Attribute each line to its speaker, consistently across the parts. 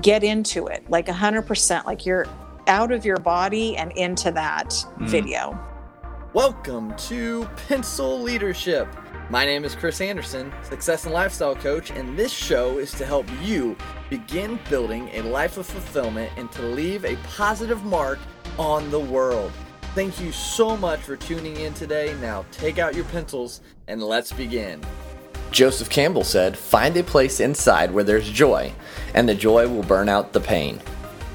Speaker 1: get into it like 100%, like you're out of your body and into that mm. video.
Speaker 2: Welcome to Pencil Leadership. My name is Chris Anderson, success and lifestyle coach, and this show is to help you begin building a life of fulfillment and to leave a positive mark on the world. Thank you so much for tuning in today. Now take out your pencils and let's begin. Joseph Campbell said, Find a place inside where there's joy, and the joy will burn out the pain.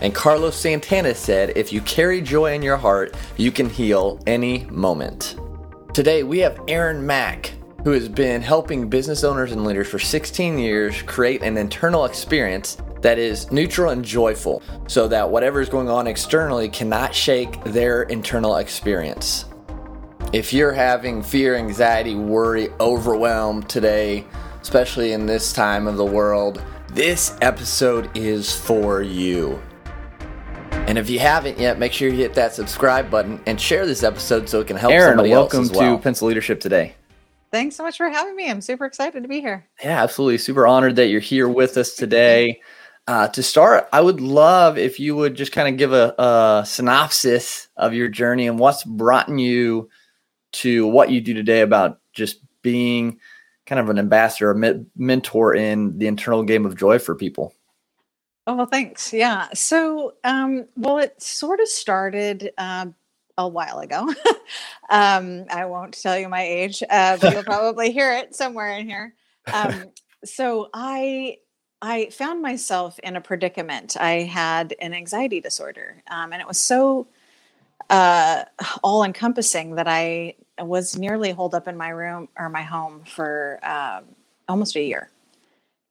Speaker 2: And Carlos Santana said, If you carry joy in your heart, you can heal any moment. Today we have Aaron Mack, who has been helping business owners and leaders for 16 years create an internal experience that is neutral and joyful so that whatever is going on externally cannot shake their internal experience. If you're having fear, anxiety, worry, overwhelm today, especially in this time of the world, this episode is for you. And if you haven't yet, make sure you hit that subscribe button and share this episode so it can help
Speaker 3: Aaron,
Speaker 2: somebody
Speaker 3: welcome
Speaker 2: else as well.
Speaker 3: to Pencil Leadership today.
Speaker 1: Thanks so much for having me. I'm super excited to be here.
Speaker 3: Yeah, absolutely. Super honored that you're here with us today. Uh, to start, I would love if you would just kind of give a, a synopsis of your journey and what's brought you to what you do today about just being kind of an ambassador, a mentor in the internal game of joy for people.
Speaker 1: Oh, well, thanks. Yeah. So, um, well, it sort of started uh, a while ago. um, I won't tell you my age, uh, but you'll probably hear it somewhere in here. Um, so, I I found myself in a predicament. I had an anxiety disorder, um, and it was so uh, all encompassing that I was nearly holed up in my room or my home for um, almost a year.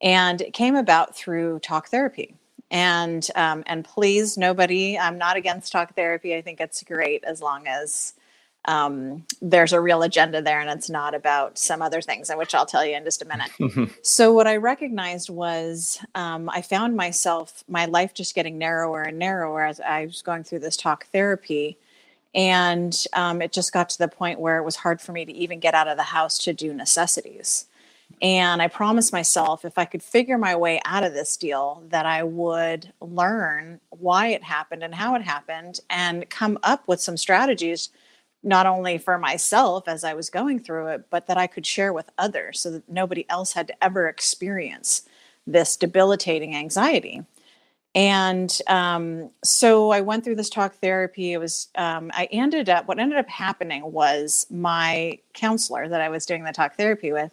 Speaker 1: And it came about through talk therapy. And um, and please, nobody, I'm not against talk therapy. I think it's great as long as um, there's a real agenda there and it's not about some other things, which I'll tell you in just a minute. so, what I recognized was um, I found myself, my life just getting narrower and narrower as I was going through this talk therapy. And um, it just got to the point where it was hard for me to even get out of the house to do necessities. And I promised myself if I could figure my way out of this deal, that I would learn why it happened and how it happened and come up with some strategies not only for myself as I was going through it, but that I could share with others so that nobody else had to ever experience this debilitating anxiety. And um, so I went through this talk therapy. It was, um, I ended up, what ended up happening was my counselor that I was doing the talk therapy with,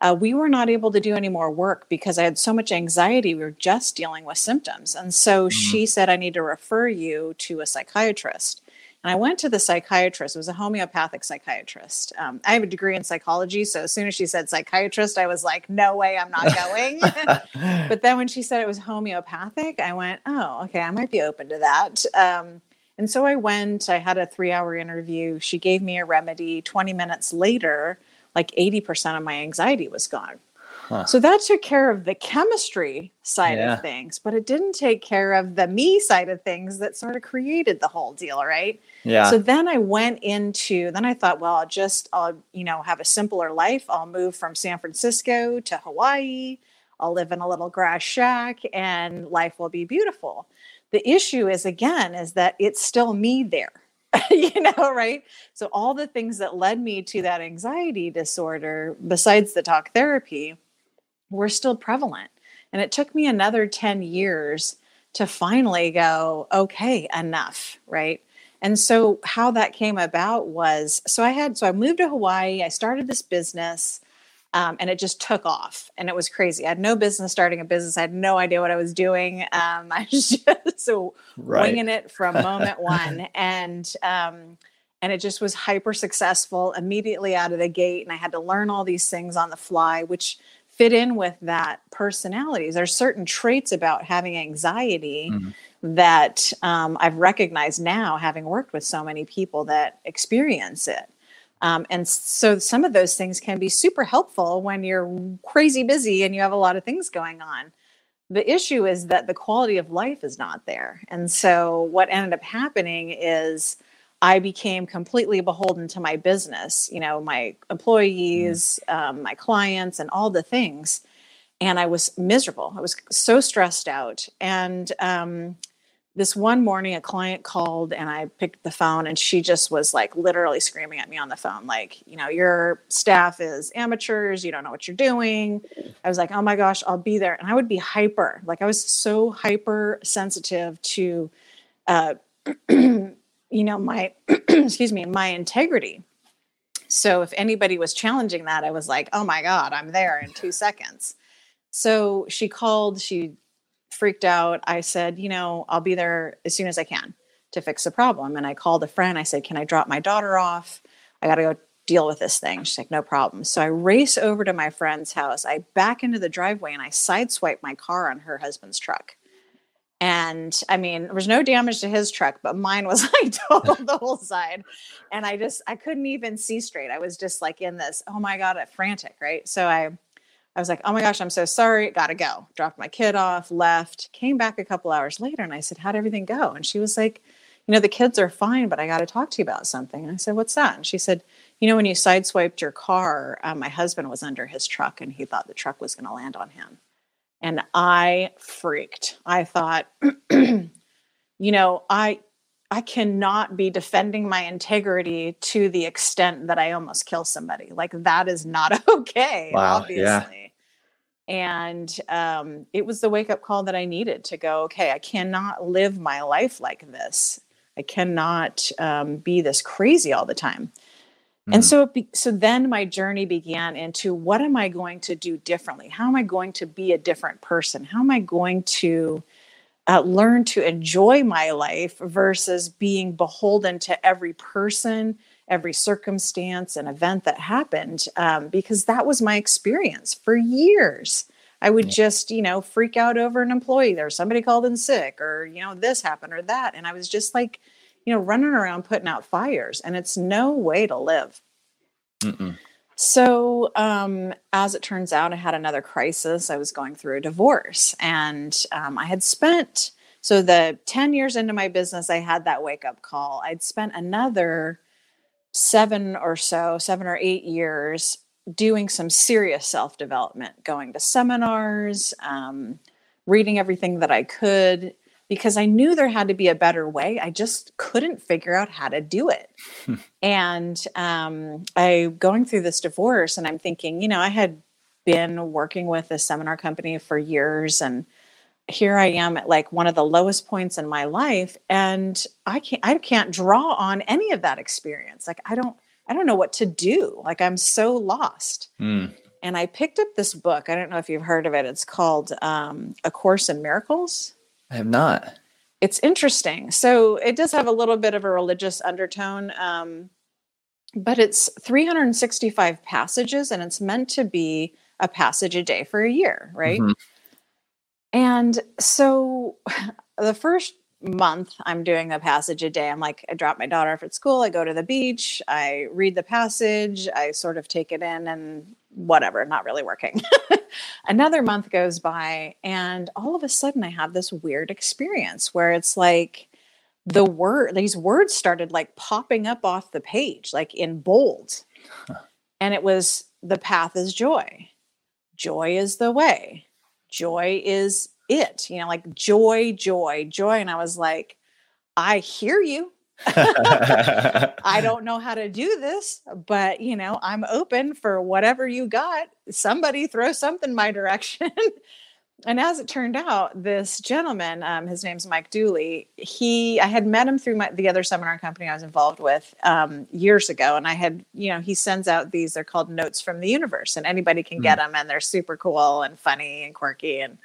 Speaker 1: uh, we were not able to do any more work because I had so much anxiety. We were just dealing with symptoms. And so mm-hmm. she said, I need to refer you to a psychiatrist. And I went to the psychiatrist. It was a homeopathic psychiatrist. Um, I have a degree in psychology. So as soon as she said psychiatrist, I was like, no way, I'm not going. but then when she said it was homeopathic, I went, oh, okay, I might be open to that. Um, and so I went, I had a three hour interview. She gave me a remedy. 20 minutes later, like 80% of my anxiety was gone. Huh. So that took care of the chemistry side yeah. of things, but it didn't take care of the me side of things that sort of created the whole deal, right?
Speaker 3: Yeah.
Speaker 1: So then I went into, then I thought, well, I'll just, I'll, you know, have a simpler life. I'll move from San Francisco to Hawaii. I'll live in a little grass shack and life will be beautiful. The issue is, again, is that it's still me there. you know, right? So all the things that led me to that anxiety disorder, besides the talk therapy, were still prevalent. And it took me another 10 years to finally go, okay, enough, right? And so, how that came about was so I had, so I moved to Hawaii, I started this business, um, and it just took off. And it was crazy. I had no business starting a business, I had no idea what I was doing. Um, I was just so right. winging it from moment one. And, um, and it just was hyper successful immediately out of the gate. And I had to learn all these things on the fly, which fit in with that personalities. There's certain traits about having anxiety mm-hmm. that um, I've recognized now, having worked with so many people that experience it. Um, and so some of those things can be super helpful when you're crazy busy and you have a lot of things going on. The issue is that the quality of life is not there. And so what ended up happening is I became completely beholden to my business, you know, my employees, mm. um, my clients, and all the things. and I was miserable. I was so stressed out. And um, this one morning, a client called and I picked the phone, and she just was like literally screaming at me on the phone, like, you know, your staff is amateurs. You don't know what you're doing. I was like, oh my gosh, I'll be there. And I would be hyper. Like, I was so hyper sensitive to, uh, you know, my, excuse me, my integrity. So if anybody was challenging that, I was like, oh my God, I'm there in two seconds. So she called, she freaked out. I said, you know, I'll be there as soon as I can to fix the problem. And I called a friend. I said, can I drop my daughter off? I got to go deal with this thing. She's like, no problem. So I race over to my friend's house. I back into the driveway and I sideswipe my car on her husband's truck. And I mean, there was no damage to his truck, but mine was like total the whole side. And I just, I couldn't even see straight. I was just like in this, oh my God, frantic, right? So I, I was like, oh my gosh, I'm so sorry. Gotta go. Dropped my kid off, left, came back a couple hours later and I said, How'd everything go? And she was like, You know, the kids are fine, but I got to talk to you about something. And I said, What's that? And she said, You know, when you sideswiped your car, um, my husband was under his truck and he thought the truck was going to land on him. And I freaked. I thought, you know, I I cannot be defending my integrity to the extent that I almost kill somebody. Like that is not okay, wow, obviously. Yeah. And um, it was the wake up call that I needed to go, okay, I cannot live my life like this. I cannot um, be this crazy all the time. Mm. And so, be, so then my journey began into what am I going to do differently? How am I going to be a different person? How am I going to uh, learn to enjoy my life versus being beholden to every person, every circumstance and event that happened um, because that was my experience for years. I would just, you know, freak out over an employee. There's somebody called in sick, or, you know, this happened or that. And I was just like, you know, running around putting out fires. And it's no way to live. Mm-mm. So, um, as it turns out, I had another crisis. I was going through a divorce, and um, I had spent so the 10 years into my business, I had that wake up call. I'd spent another seven or so, seven or eight years doing some serious self development, going to seminars, um, reading everything that I could, because I knew there had to be a better way. I just couldn't figure out how to do it. and um, I going through this divorce, and I'm thinking, you know, I had been working with a seminar company for years and here I am at like one of the lowest points in my life and I can't I can't draw on any of that experience. Like I don't I don't know what to do. Like I'm so lost. Mm. And I picked up this book. I don't know if you've heard of it. It's called um, A Course in Miracles.
Speaker 3: I have not.
Speaker 1: It's interesting. So it does have a little bit of a religious undertone, um, but it's 365 passages and it's meant to be a passage a day for a year, right? Mm-hmm. And so the first month I'm doing a passage a day. I'm like, I drop my daughter off at school, I go to the beach, I read the passage, I sort of take it in and whatever, not really working. Another month goes by, and all of a sudden I have this weird experience where it's like the word, these words started like popping up off the page, like in bold. Huh. And it was the path is joy. Joy is the way joy is it, you know, like joy, joy, joy. And I was like, I hear you. I don't know how to do this, but you know, I'm open for whatever you got. Somebody throw something my direction. and as it turned out, this gentleman, um, his name's Mike Dooley. He, I had met him through my, the other seminar company I was involved with um, years ago, and I had, you know, he sends out these. They're called notes from the universe, and anybody can mm. get them, and they're super cool and funny and quirky. And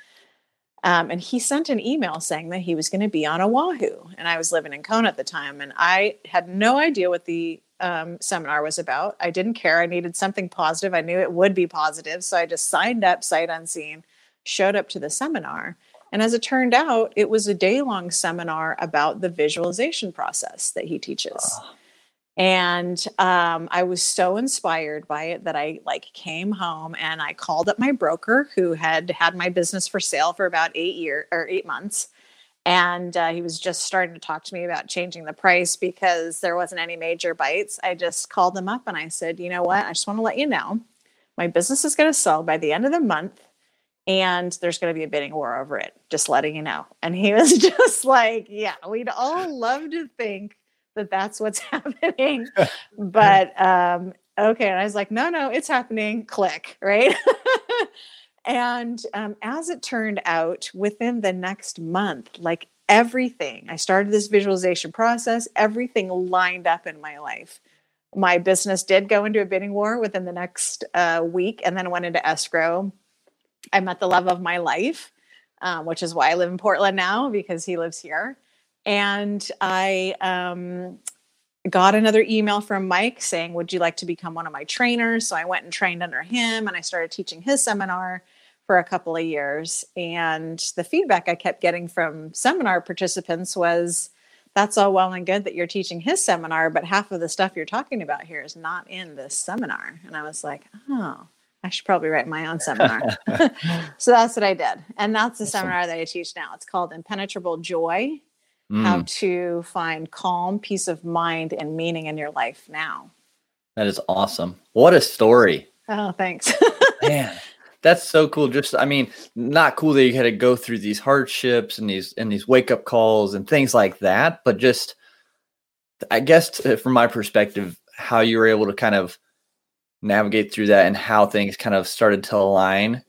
Speaker 1: um, and he sent an email saying that he was going to be on Oahu, and I was living in Kona at the time, and I had no idea what the um, seminar was about. I didn't care. I needed something positive. I knew it would be positive, so I just signed up sight unseen showed up to the seminar. And as it turned out, it was a day long seminar about the visualization process that he teaches. Oh. And um, I was so inspired by it that I like came home and I called up my broker who had had my business for sale for about eight years or eight months. And uh, he was just starting to talk to me about changing the price because there wasn't any major bites. I just called him up and I said, you know what? I just want to let you know my business is going to sell by the end of the month and there's going to be a bidding war over it. Just letting you know. And he was just like, yeah, we'd all love to think that that's what's happening, but um, okay. And I was like, no, no, it's happening. Click, right? and um, as it turned out, within the next month, like everything, I started this visualization process, everything lined up in my life. My business did go into a bidding war within the next uh, week and then went into escrow. I met the love of my life, um, which is why I live in Portland now because he lives here. And I um, got another email from Mike saying, Would you like to become one of my trainers? So I went and trained under him and I started teaching his seminar for a couple of years. And the feedback I kept getting from seminar participants was, that's all well and good that you're teaching his seminar, but half of the stuff you're talking about here is not in this seminar. And I was like, oh, I should probably write my own seminar. so that's what I did. And that's the awesome. seminar that I teach now. It's called Impenetrable Joy mm. How to Find Calm, Peace of Mind, and Meaning in Your Life Now.
Speaker 3: That is awesome. What a story.
Speaker 1: Oh, thanks.
Speaker 3: Man that's so cool. Just I mean, not cool that you had to go through these hardships and these and these wake up calls and things like that, but just I guess from my perspective, how you were able to kind of navigate through that and how things kind of started to align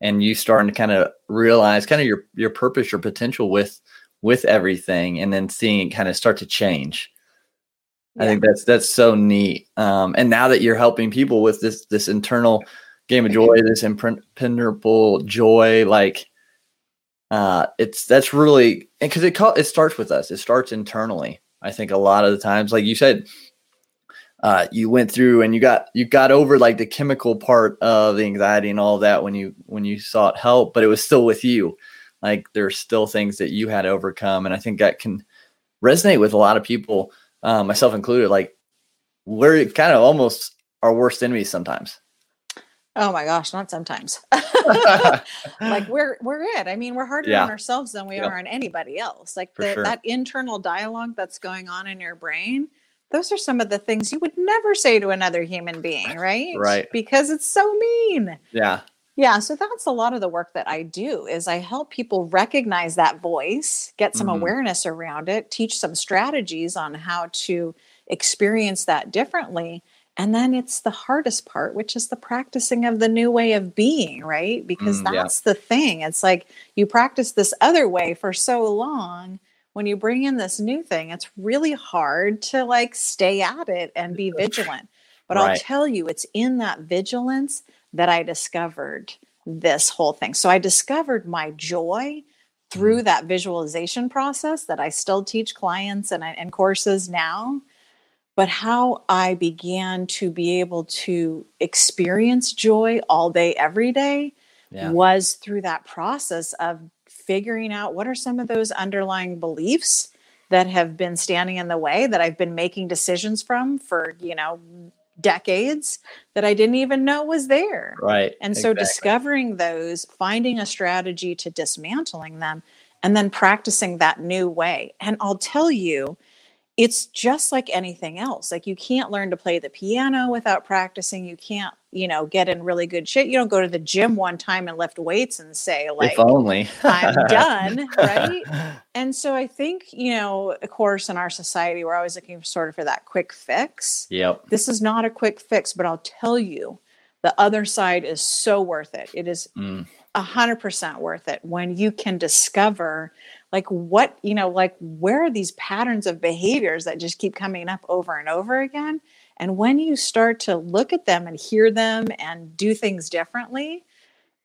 Speaker 3: and you starting to kind of realize kind of your your purpose, your potential with with everything and then seeing it kind of start to change. Yeah. I think that's that's so neat. Um, and now that you're helping people with this this internal game of joy, this impenetrable joy, like uh, it's that's really because it it starts with us. It starts internally. I think a lot of the times, like you said, uh, you went through and you got you got over like the chemical part of the anxiety and all that when you when you sought help, but it was still with you. Like there's still things that you had to overcome, and I think that can resonate with a lot of people, uh, myself included. Like we're kind of almost our worst enemies sometimes.
Speaker 1: Oh my gosh, not sometimes. like we're we're it. I mean, we're harder yeah. on ourselves than we yep. are on anybody else. Like the, sure. that internal dialogue that's going on in your brain. Those are some of the things you would never say to another human being, right?
Speaker 3: Right.
Speaker 1: Because it's so mean.
Speaker 3: Yeah.
Speaker 1: Yeah, so that's a lot of the work that I do is I help people recognize that voice, get some mm-hmm. awareness around it, teach some strategies on how to experience that differently and then it's the hardest part, which is the practicing of the new way of being, right? Because mm, that's yeah. the thing. It's like you practice this other way for so long. When you bring in this new thing, it's really hard to like stay at it and be vigilant. But right. I'll tell you, it's in that vigilance that I discovered this whole thing. So I discovered my joy through mm. that visualization process that I still teach clients and, and courses now but how I began to be able to experience joy all day, every day yeah. was through that process of figuring out what are some of those underlying beliefs that have been standing in the way that I've been making decisions from for, you know, decades that I didn't even know was there.
Speaker 3: Right.
Speaker 1: And so exactly. discovering those, finding a strategy to dismantling them, and then practicing that new way. And I'll tell you, it's just like anything else. Like you can't learn to play the piano without practicing. You can't, you know, get in really good shape. You don't go to the gym one time and lift weights and say, like,
Speaker 3: if only
Speaker 1: I'm done. Right. And so I think, you know, of course, in our society, we're always looking sort of for that quick fix.
Speaker 3: Yep.
Speaker 1: This is not a quick fix, but I'll tell you, the other side is so worth it. It is mm. a hundred percent worth it when you can discover like what you know like where are these patterns of behaviors that just keep coming up over and over again and when you start to look at them and hear them and do things differently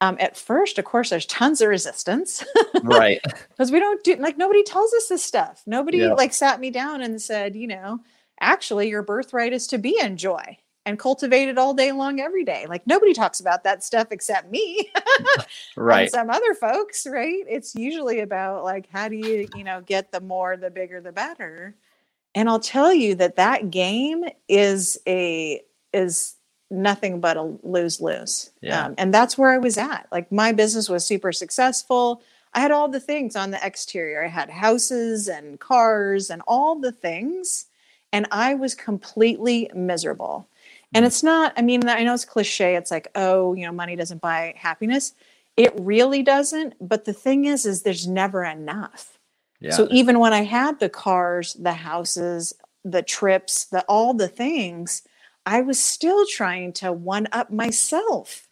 Speaker 1: um, at first of course there's tons of resistance
Speaker 3: right
Speaker 1: because we don't do like nobody tells us this stuff nobody yep. like sat me down and said you know actually your birthright is to be in joy and cultivate it all day long every day. Like nobody talks about that stuff except me.
Speaker 3: right.
Speaker 1: some other folks, right? It's usually about like how do you, you know, get the more the bigger the better. And I'll tell you that that game is a is nothing but a lose lose.
Speaker 3: Yeah.
Speaker 1: Um, and that's where I was at. Like my business was super successful. I had all the things on the exterior. I had houses and cars and all the things. And I was completely miserable. And mm. it's not, I mean, I know it's cliche. It's like, oh, you know, money doesn't buy happiness. It really doesn't. But the thing is, is there's never enough.
Speaker 3: Yeah.
Speaker 1: So even when I had the cars, the houses, the trips, the all the things, I was still trying to one up myself.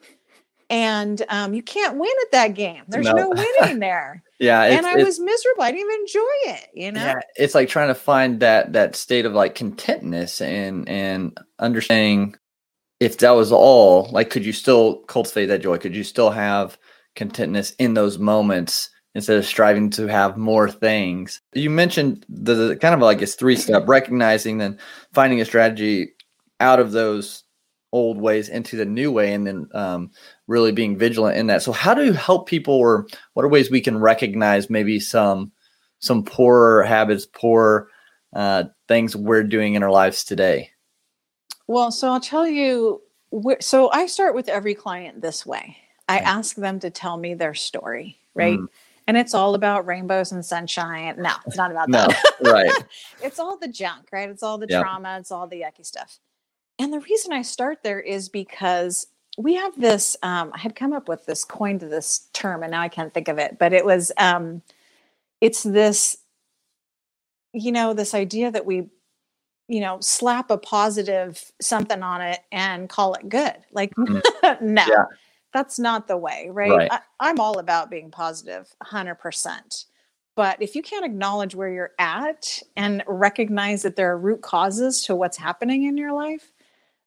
Speaker 1: And um, you can't win at that game. There's
Speaker 3: No.
Speaker 1: no, winning there.
Speaker 3: yeah.
Speaker 1: and I was miserable. I didn't even enjoy it, you know?
Speaker 3: yeah it's like trying to find that that state of like contentness and and understanding if that was all like could you still cultivate that joy could you still have contentness in those moments instead of striving to have more things you mentioned the, the kind of like it's three step recognizing then finding a strategy out of those old ways into the new way and then um, really being vigilant in that so how do you help people or what are ways we can recognize maybe some some poor habits, poor uh, things we're doing in our lives today.
Speaker 1: Well, so I'll tell you. So I start with every client this way. I ask them to tell me their story, right?
Speaker 3: Mm.
Speaker 1: And it's all about rainbows and sunshine. No, it's not about
Speaker 3: No,
Speaker 1: that.
Speaker 3: right.
Speaker 1: it's all the junk, right? It's all the
Speaker 3: Yep.
Speaker 1: trauma, it's all the yucky stuff. And the reason I start there is because we have this. Um, I had come up with this, coined this term, and now I can't think of it, but it was. Um, it's this, you know, this idea that we, you know, slap a positive something on it and call it good. Like,
Speaker 3: Mhm.
Speaker 1: no,
Speaker 3: Yeah.
Speaker 1: That's not the way, right?
Speaker 3: Right.
Speaker 1: I, I'm all about being positive, 100%. But if you can't acknowledge where you're at and recognize that there are root causes to what's happening in your life,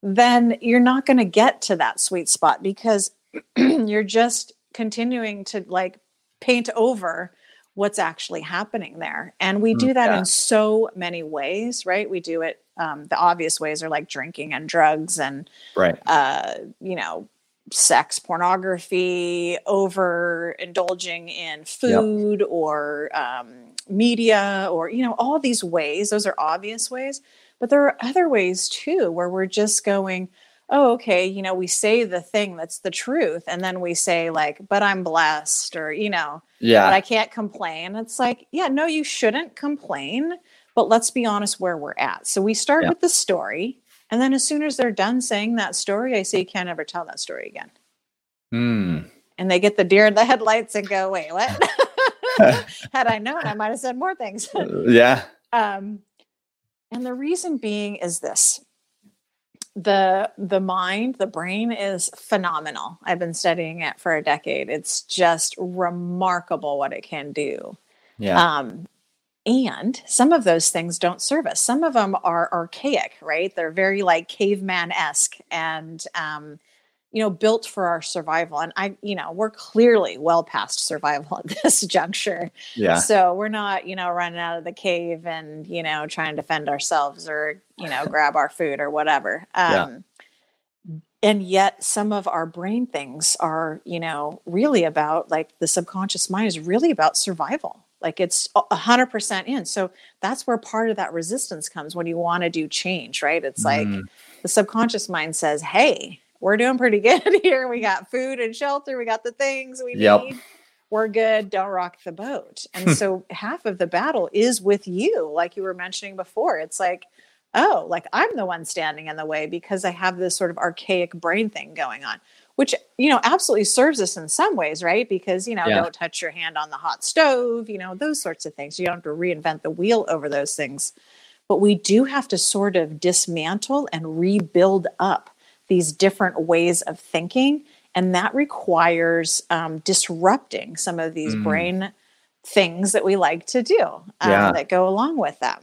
Speaker 1: then you're not going to get to that sweet spot because you're just continuing to like paint over what's actually happening there. And we
Speaker 3: Mm,
Speaker 1: do that
Speaker 3: yeah.
Speaker 1: in so many ways, right? We do it, um, the obvious ways are like drinking and drugs and
Speaker 3: Right.
Speaker 1: uh, you know, sex, pornography, over indulging in food or um, media, or, you know, all these ways. Those are obvious ways. But there are other ways too where we're just going, oh, okay, you know, we say the thing that's the truth. And then we say, like, but I'm blessed, or, you know,
Speaker 3: yeah but.
Speaker 1: I can't complain. It's like, yeah, no, you shouldn't complain, but let's be honest where we're at. So we start
Speaker 3: Yeah.
Speaker 1: with the story. And then as soon as they're done saying that story, I say, you can't ever tell that story again.
Speaker 3: Hmm.
Speaker 1: And they get the deer in the headlights and go, wait, what? Had I known, I might have said more things.
Speaker 3: yeah.
Speaker 1: um, and the reason being is this the the mind the brain is phenomenal i've been studying it for a decade it's just remarkable what it can do
Speaker 3: Yeah.
Speaker 1: um, and some of those things don't serve us. Some of them are archaic, right? They're very like caveman esque and, um, you know, built for our survival. And I, you know, we're clearly well past survival at this juncture.
Speaker 3: yeah.
Speaker 1: So we're not, you know, running out of the cave and, you know, trying to defend ourselves or, you know, grab our food or whatever.
Speaker 3: Yeah.
Speaker 1: Um, and yet some of our brain things are, you know, really about like the subconscious mind is really about survival. Like it's a- a hundred percent in. So that's where part of that resistance comes when you want to do change, right? It's like
Speaker 3: Mm.
Speaker 1: the subconscious mind says, Hey, we're doing pretty good here. We got food and shelter. We got the things we
Speaker 3: Yep.
Speaker 1: need. We're good. Don't rock the boat. And so half of the battle is with you, like you were mentioning before. It's like, oh, like I'm the one standing in the way because I have this sort of archaic brain thing going on, which, you know, absolutely serves us in some ways, right? Because, you know,
Speaker 3: Yeah.
Speaker 1: don't touch your hand on the hot stove, you know, those sorts of things. You don't have to reinvent the wheel over those things. But we do have to sort of dismantle and rebuild up these different ways of thinking. And that requires um, disrupting some of these
Speaker 3: Mm.
Speaker 1: brain things that we like to do um,
Speaker 3: Yeah.
Speaker 1: that go along with that.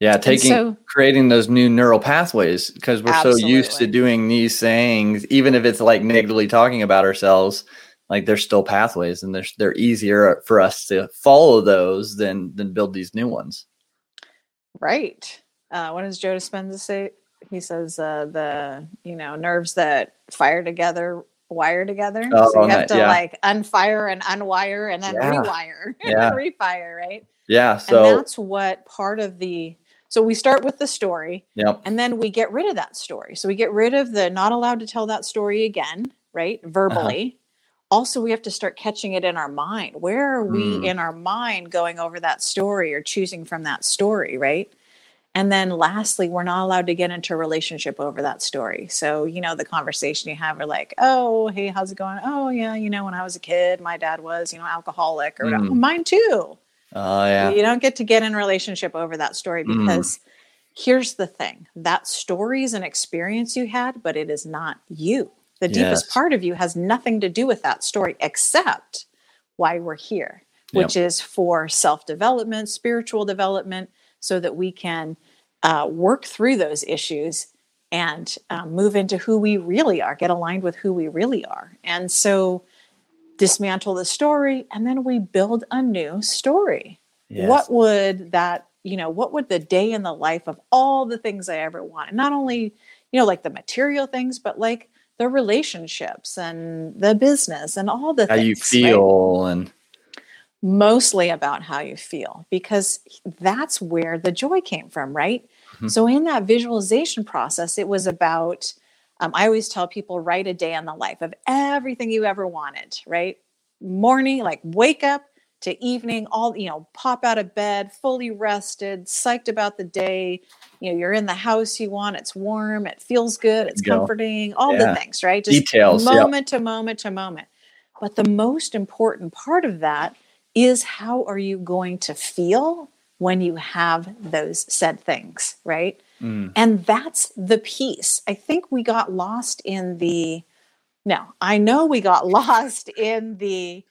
Speaker 3: Yeah. Taking,
Speaker 1: so-
Speaker 3: creating those new neural pathways because we're so used to doing these things, even if it's like negatively talking about ourselves, like there's still pathways and they're, they're easier for us to follow those than, than build these new ones.
Speaker 1: Right. Uh, what does Joe Dispenza say? He says uh, the you know nerves that fire together wire together.
Speaker 3: Oh,
Speaker 1: so you have
Speaker 3: ni-
Speaker 1: to
Speaker 3: yeah.
Speaker 1: like unfire and unwire and then
Speaker 3: Yeah.
Speaker 1: rewire
Speaker 3: Yeah.
Speaker 1: and refire, right?
Speaker 3: Yeah.
Speaker 1: and
Speaker 3: So,
Speaker 1: that's what part of the so we start with the story
Speaker 3: yep.
Speaker 1: and then we get rid of that story. So we get rid of the not allowed to tell that story again, right?
Speaker 3: Uh-huh.
Speaker 1: Verbally. Also, we have to start catching it in our mind. Where are we
Speaker 3: Mm.
Speaker 1: in our mind going over that story or choosing from that story, right? And then lastly, we're not allowed to get into a relationship over that story. So, you know, the conversation you have are like, oh, hey, how's it going? Oh, yeah, you know, when I was a kid, my dad was, you know, alcoholic or mm. mine too.
Speaker 3: Oh, yeah.
Speaker 1: You don't get to get in relationship over that story mm. because mm. here's the thing that story is an experience you had, but it is not you. The deepest part of you has nothing to do with that story except why we're here, which yep. is for self development, spiritual development, so that we can uh, work through those issues and um, move into who we really are, get aligned with who we really are. And so dismantle the story and then we build a new story. Yes. What would that, you know, what would the day in the life of all the things I ever wanted, not only, you know, like the material things, but like the relationships and the business and all the
Speaker 3: how
Speaker 1: things,
Speaker 3: you feel right? and
Speaker 1: mostly about how you feel because that's where the joy came from, right? Mm-hmm. So, in that visualization process, it was about, um, I always tell people, write a day in the life of everything you ever wanted, right? Morning, like wake up to evening, all, you know, pop out of bed, fully rested, psyched about the day. You know, you're in the house you want, it's warm, it feels good, it's comforting, all yeah. the things, right?
Speaker 3: Just Details,
Speaker 1: moment yep. to moment to moment. But the most important part of that is how are you going to feel when you have those said things, right? Mm. And that's the piece. I think we got lost in the, no, I know we got lost in the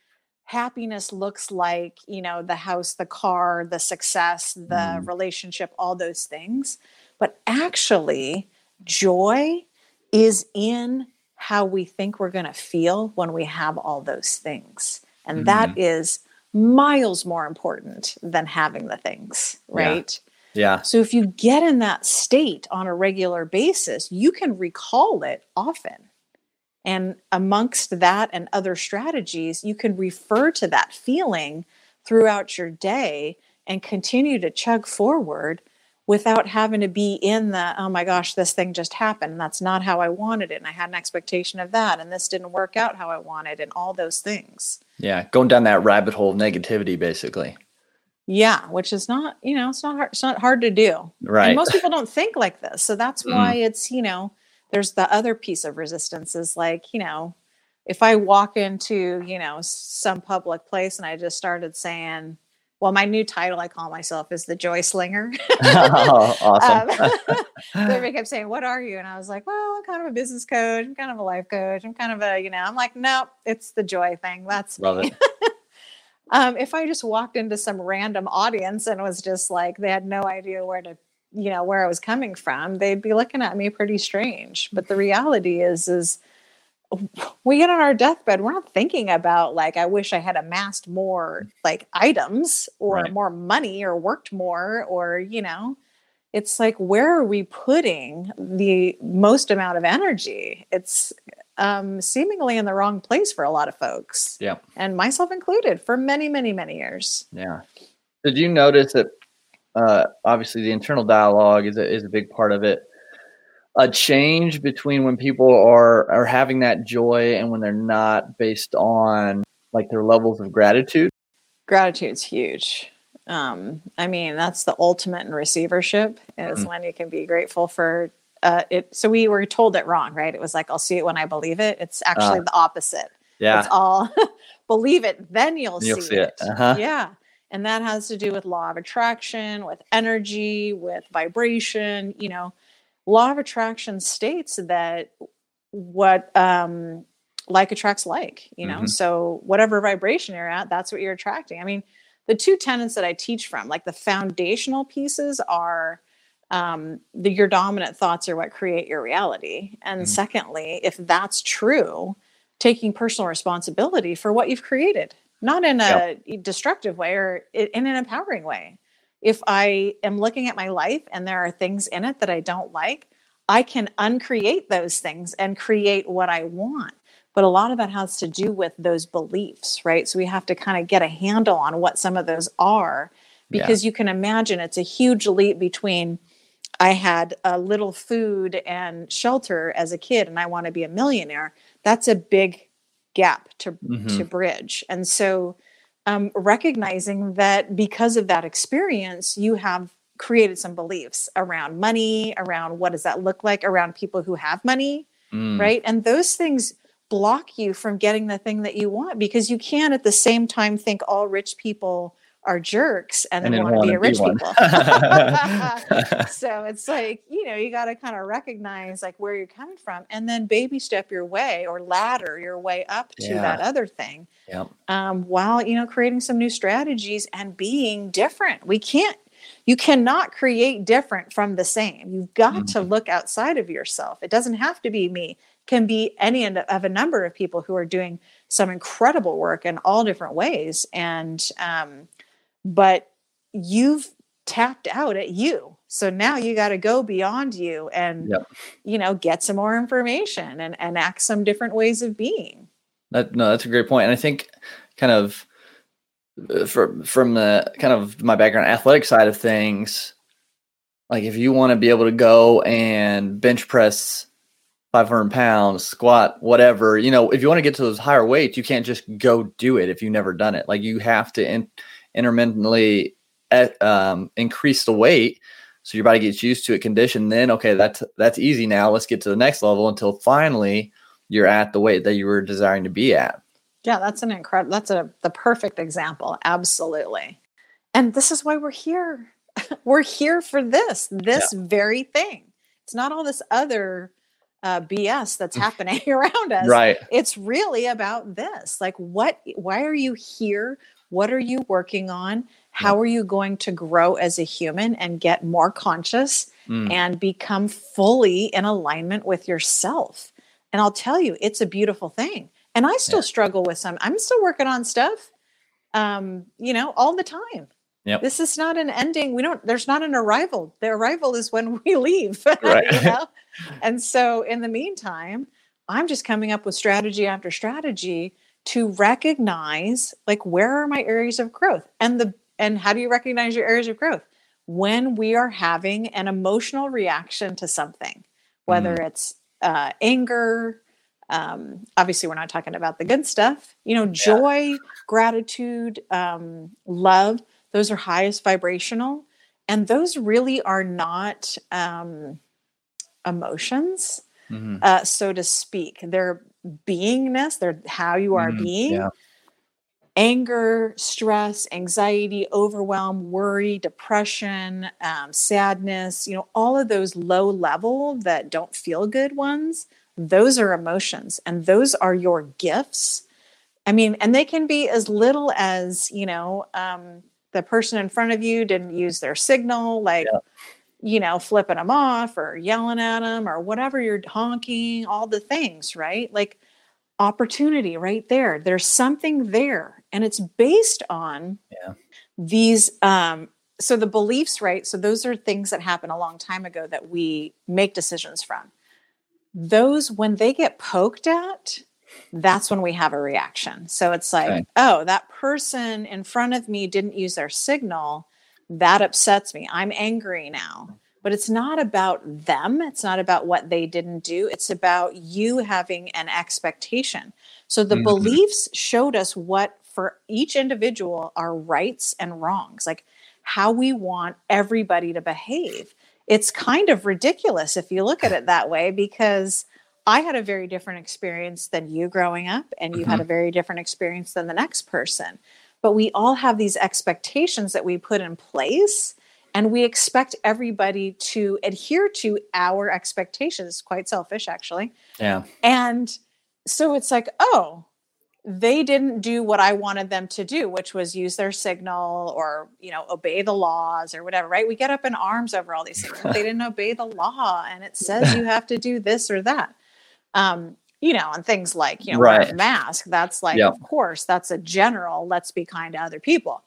Speaker 1: happiness looks like, you know, the house, the car, the success, the mm. relationship, all those things. But actually, joy is in how we think we're going to feel when we have all those things. And mm. that mm-hmm. miles more important than having the things, right?
Speaker 3: Yeah. Yeah.
Speaker 1: So if you get in that state on a regular basis, you can recall it often. And amongst that and other strategies, you can refer to that feeling throughout your day and continue to chug forward without having to be in the oh my gosh this thing just happened and that's not how i wanted it and i had an expectation of that and this didn't work out how i wanted and all those things
Speaker 3: yeah going down that rabbit hole of negativity basically
Speaker 1: yeah which is not you know it's not hard it's not hard to do
Speaker 3: right
Speaker 1: and most people don't think like this so that's mm. why it's you know there's the other piece of resistance is like you know if i walk into you know some public place and i just started saying well, my new title I call myself is the Joy Slinger.
Speaker 3: oh, awesome.
Speaker 1: um, everybody kept saying, What are you? And I was like, Well, I'm kind of a business coach. I'm kind of a life coach. I'm kind of a, you know, I'm like, Nope, it's the joy thing. That's
Speaker 3: Love me.
Speaker 1: it. um, if I just walked into some random audience and was just like, they had no idea where to, you know, where I was coming from, they'd be looking at me pretty strange. But the reality is, is, we get on our deathbed we're not thinking about like i wish i had amassed more like items or right. more money or worked more or you know it's like where are we putting the most amount of energy it's um, seemingly in the wrong place for a lot of folks.
Speaker 3: Yeah.
Speaker 1: And myself included for many many many years.
Speaker 3: Yeah. Did you notice that uh, obviously the internal dialogue is a, is a big part of it. A change between when people are are having that joy and when they're not based on like their levels of gratitude?
Speaker 1: Gratitude's huge. Um, i mean that's the ultimate in receivership is mm-hmm. when you can be grateful for uh, it so we were told it wrong right? It was like i'll see it when i believe it. It's actually uh, the opposite.
Speaker 3: Yeah.
Speaker 1: It's all believe it then you'll,
Speaker 3: you'll
Speaker 1: see,
Speaker 3: see, it, it. Uh-huh.
Speaker 1: yeah. And that has to do with law of attraction with energy with vibration you know. Law of attraction states that what um, like attracts like, you know, mm-hmm. so whatever vibration you're at, that's what you're attracting. I mean, the two tenets that I teach from, like the foundational pieces are um, the, your dominant thoughts are what create your reality. And mm-hmm. secondly, if that's true, taking personal responsibility for what you've created, not in a yep. destructive way or in an empowering way if I am looking at my life and there are things in it that I don't like, I can uncreate those things and create what I want. But a lot of that has to do with those beliefs, right? So we have to kind of get a handle on what some of those are because yeah. you can imagine it's a huge leap between I had a little food and shelter as a kid and I want to be a millionaire. That's a big gap to mm-hmm. to bridge. And so um, recognizing that because of that experience, you have created some beliefs around money, around what does that look like, around people who have money,
Speaker 3: Mm.
Speaker 1: right? And those things block you from getting the thing that you want because you can't at the same time think all rich people are jerks and,
Speaker 3: And
Speaker 1: then want to be rich people. so it's like, you know, you got to kind of recognize like where you're coming from and then baby step your way or ladder your way up to
Speaker 3: Yeah.
Speaker 1: that other thing
Speaker 3: Yep.
Speaker 1: um, while you know creating some new strategies and being different. We can't, you cannot create different from the same. You've got to look outside of yourself. It doesn't have to be me. It can be any of a number of people who are doing some incredible work in all different ways. And um, but you've tapped out at you. So now you got to go beyond you and
Speaker 3: Yep.
Speaker 1: you know get some more information and and act some different ways of being.
Speaker 3: That no, that's a great point, and I think kind of uh, from from the kind of my background athletic side of things, like if you want to be able to go and bench press 500 pounds, squat, whatever, you know, if you want to get to those higher weights, you can't just go do it if you've never done it. Like you have to in, intermittently eh, um, increase the weight so your body gets used to it, conditioned. Then okay, that's that's easy now. Let's get to the next level until finally you're at the weight that you were desiring to be at.
Speaker 1: Yeah, that's an incredible that's a the perfect example. Absolutely. And this is why we're here. we're here for this, this very thing. It's not all this other uh, BS that's happening around us.
Speaker 3: Right.
Speaker 1: It's really about this. Like what why are you here? What are you working on? How are you going to grow as a human and get more conscious
Speaker 3: Mm.
Speaker 1: and become fully in alignment with yourself? And I'll tell you, it's a beautiful thing. And I still struggle with some. I'm still working on stuff, um, you know, all the time.
Speaker 3: Yep.
Speaker 1: This is not an ending. We don't. There's not an arrival. The arrival is when we leave.
Speaker 3: Right.
Speaker 1: you know? And so, in the meantime, I'm just coming up with strategy after strategy to recognize, like, where are my areas of growth, and the and how do you recognize your areas of growth? When we are having an emotional reaction to something, whether it's uh, anger, um, obviously we're not talking about the good stuff you know joy gratitude um, love those are highest vibrational and those really are not um, emotions
Speaker 3: Mhm.
Speaker 1: uh, so to speak. They're beingness they're how you are
Speaker 3: Mhm,
Speaker 1: being
Speaker 3: yeah.
Speaker 1: anger stress anxiety overwhelm worry depression um, sadness you know all of those low level that don't feel good ones those are emotions and those are your gifts i mean and they can be as little as you know um, the person in front of you didn't use their signal like
Speaker 3: Yeah.
Speaker 1: You know flipping them off or yelling at them or whatever you're honking all the things right? Like opportunity right there. There's something there and it's based on
Speaker 3: Yeah.
Speaker 1: these um so the beliefs right? So those are things that happen a long time ago that we make decisions from. Those when they get poked at that's when we have a reaction. So it's like
Speaker 3: Okay.
Speaker 1: oh that person in front of me didn't use their signal that upsets me. I'm angry now. But it's not about them. It's not about what they didn't do. It's about you having an expectation. So the
Speaker 3: Mhm.
Speaker 1: beliefs showed us what for each individual are rights and wrongs. Like how we want everybody to behave. It's kind of ridiculous if you look at it that way because I had a very different experience than you growing up, and you had a very different experience than the next person. But we all have these expectations that we put in place, and we expect everybody to adhere to our expectations. It's quite selfish, actually.
Speaker 3: Yeah.
Speaker 1: And so it's like, oh, they didn't do what I wanted them to do, which was use their signal or, you know, obey the laws or whatever, right? We get up in arms over all these things. they didn't obey the law and it says you have to do this or that. Um, you know, and things like, you know,
Speaker 3: Right.
Speaker 1: mask, that's like,
Speaker 3: Yeah.
Speaker 1: of course, that's a general, let's be kind to other people.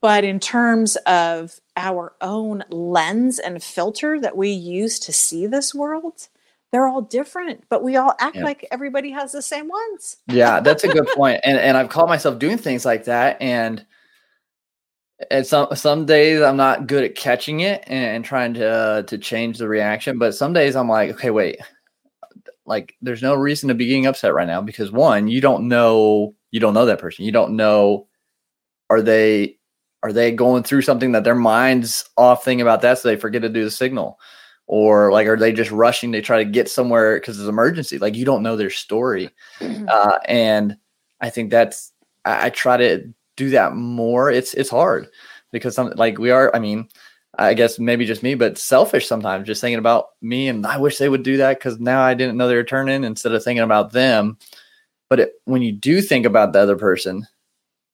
Speaker 1: But in terms of our own lens and filter that we use to see this world, they're all different, but we all act
Speaker 3: Yeah.
Speaker 1: like everybody has the same ones.
Speaker 3: Yeah, that's a good point. And and I've caught myself doing things like that and and some some days I'm not good at catching it and, and trying to uh, to change the reaction, but some days I'm like, okay, wait. Like there's no reason to be getting upset right now because one, you don't know you don't know that person. You don't know are they are they going through something that their mind's off thinking about that so they forget to do the signal? Or like are they just rushing to try to get somewhere because it's emergency? Like you don't know their story. Uh, and i think that's I, I, try to do that more. It's it's hard because some like we are i mean i guess maybe just me but selfish sometimes just thinking about me and i wish they would do that because now i didn't know they were turning instead of thinking about them but it, when you do think about the other person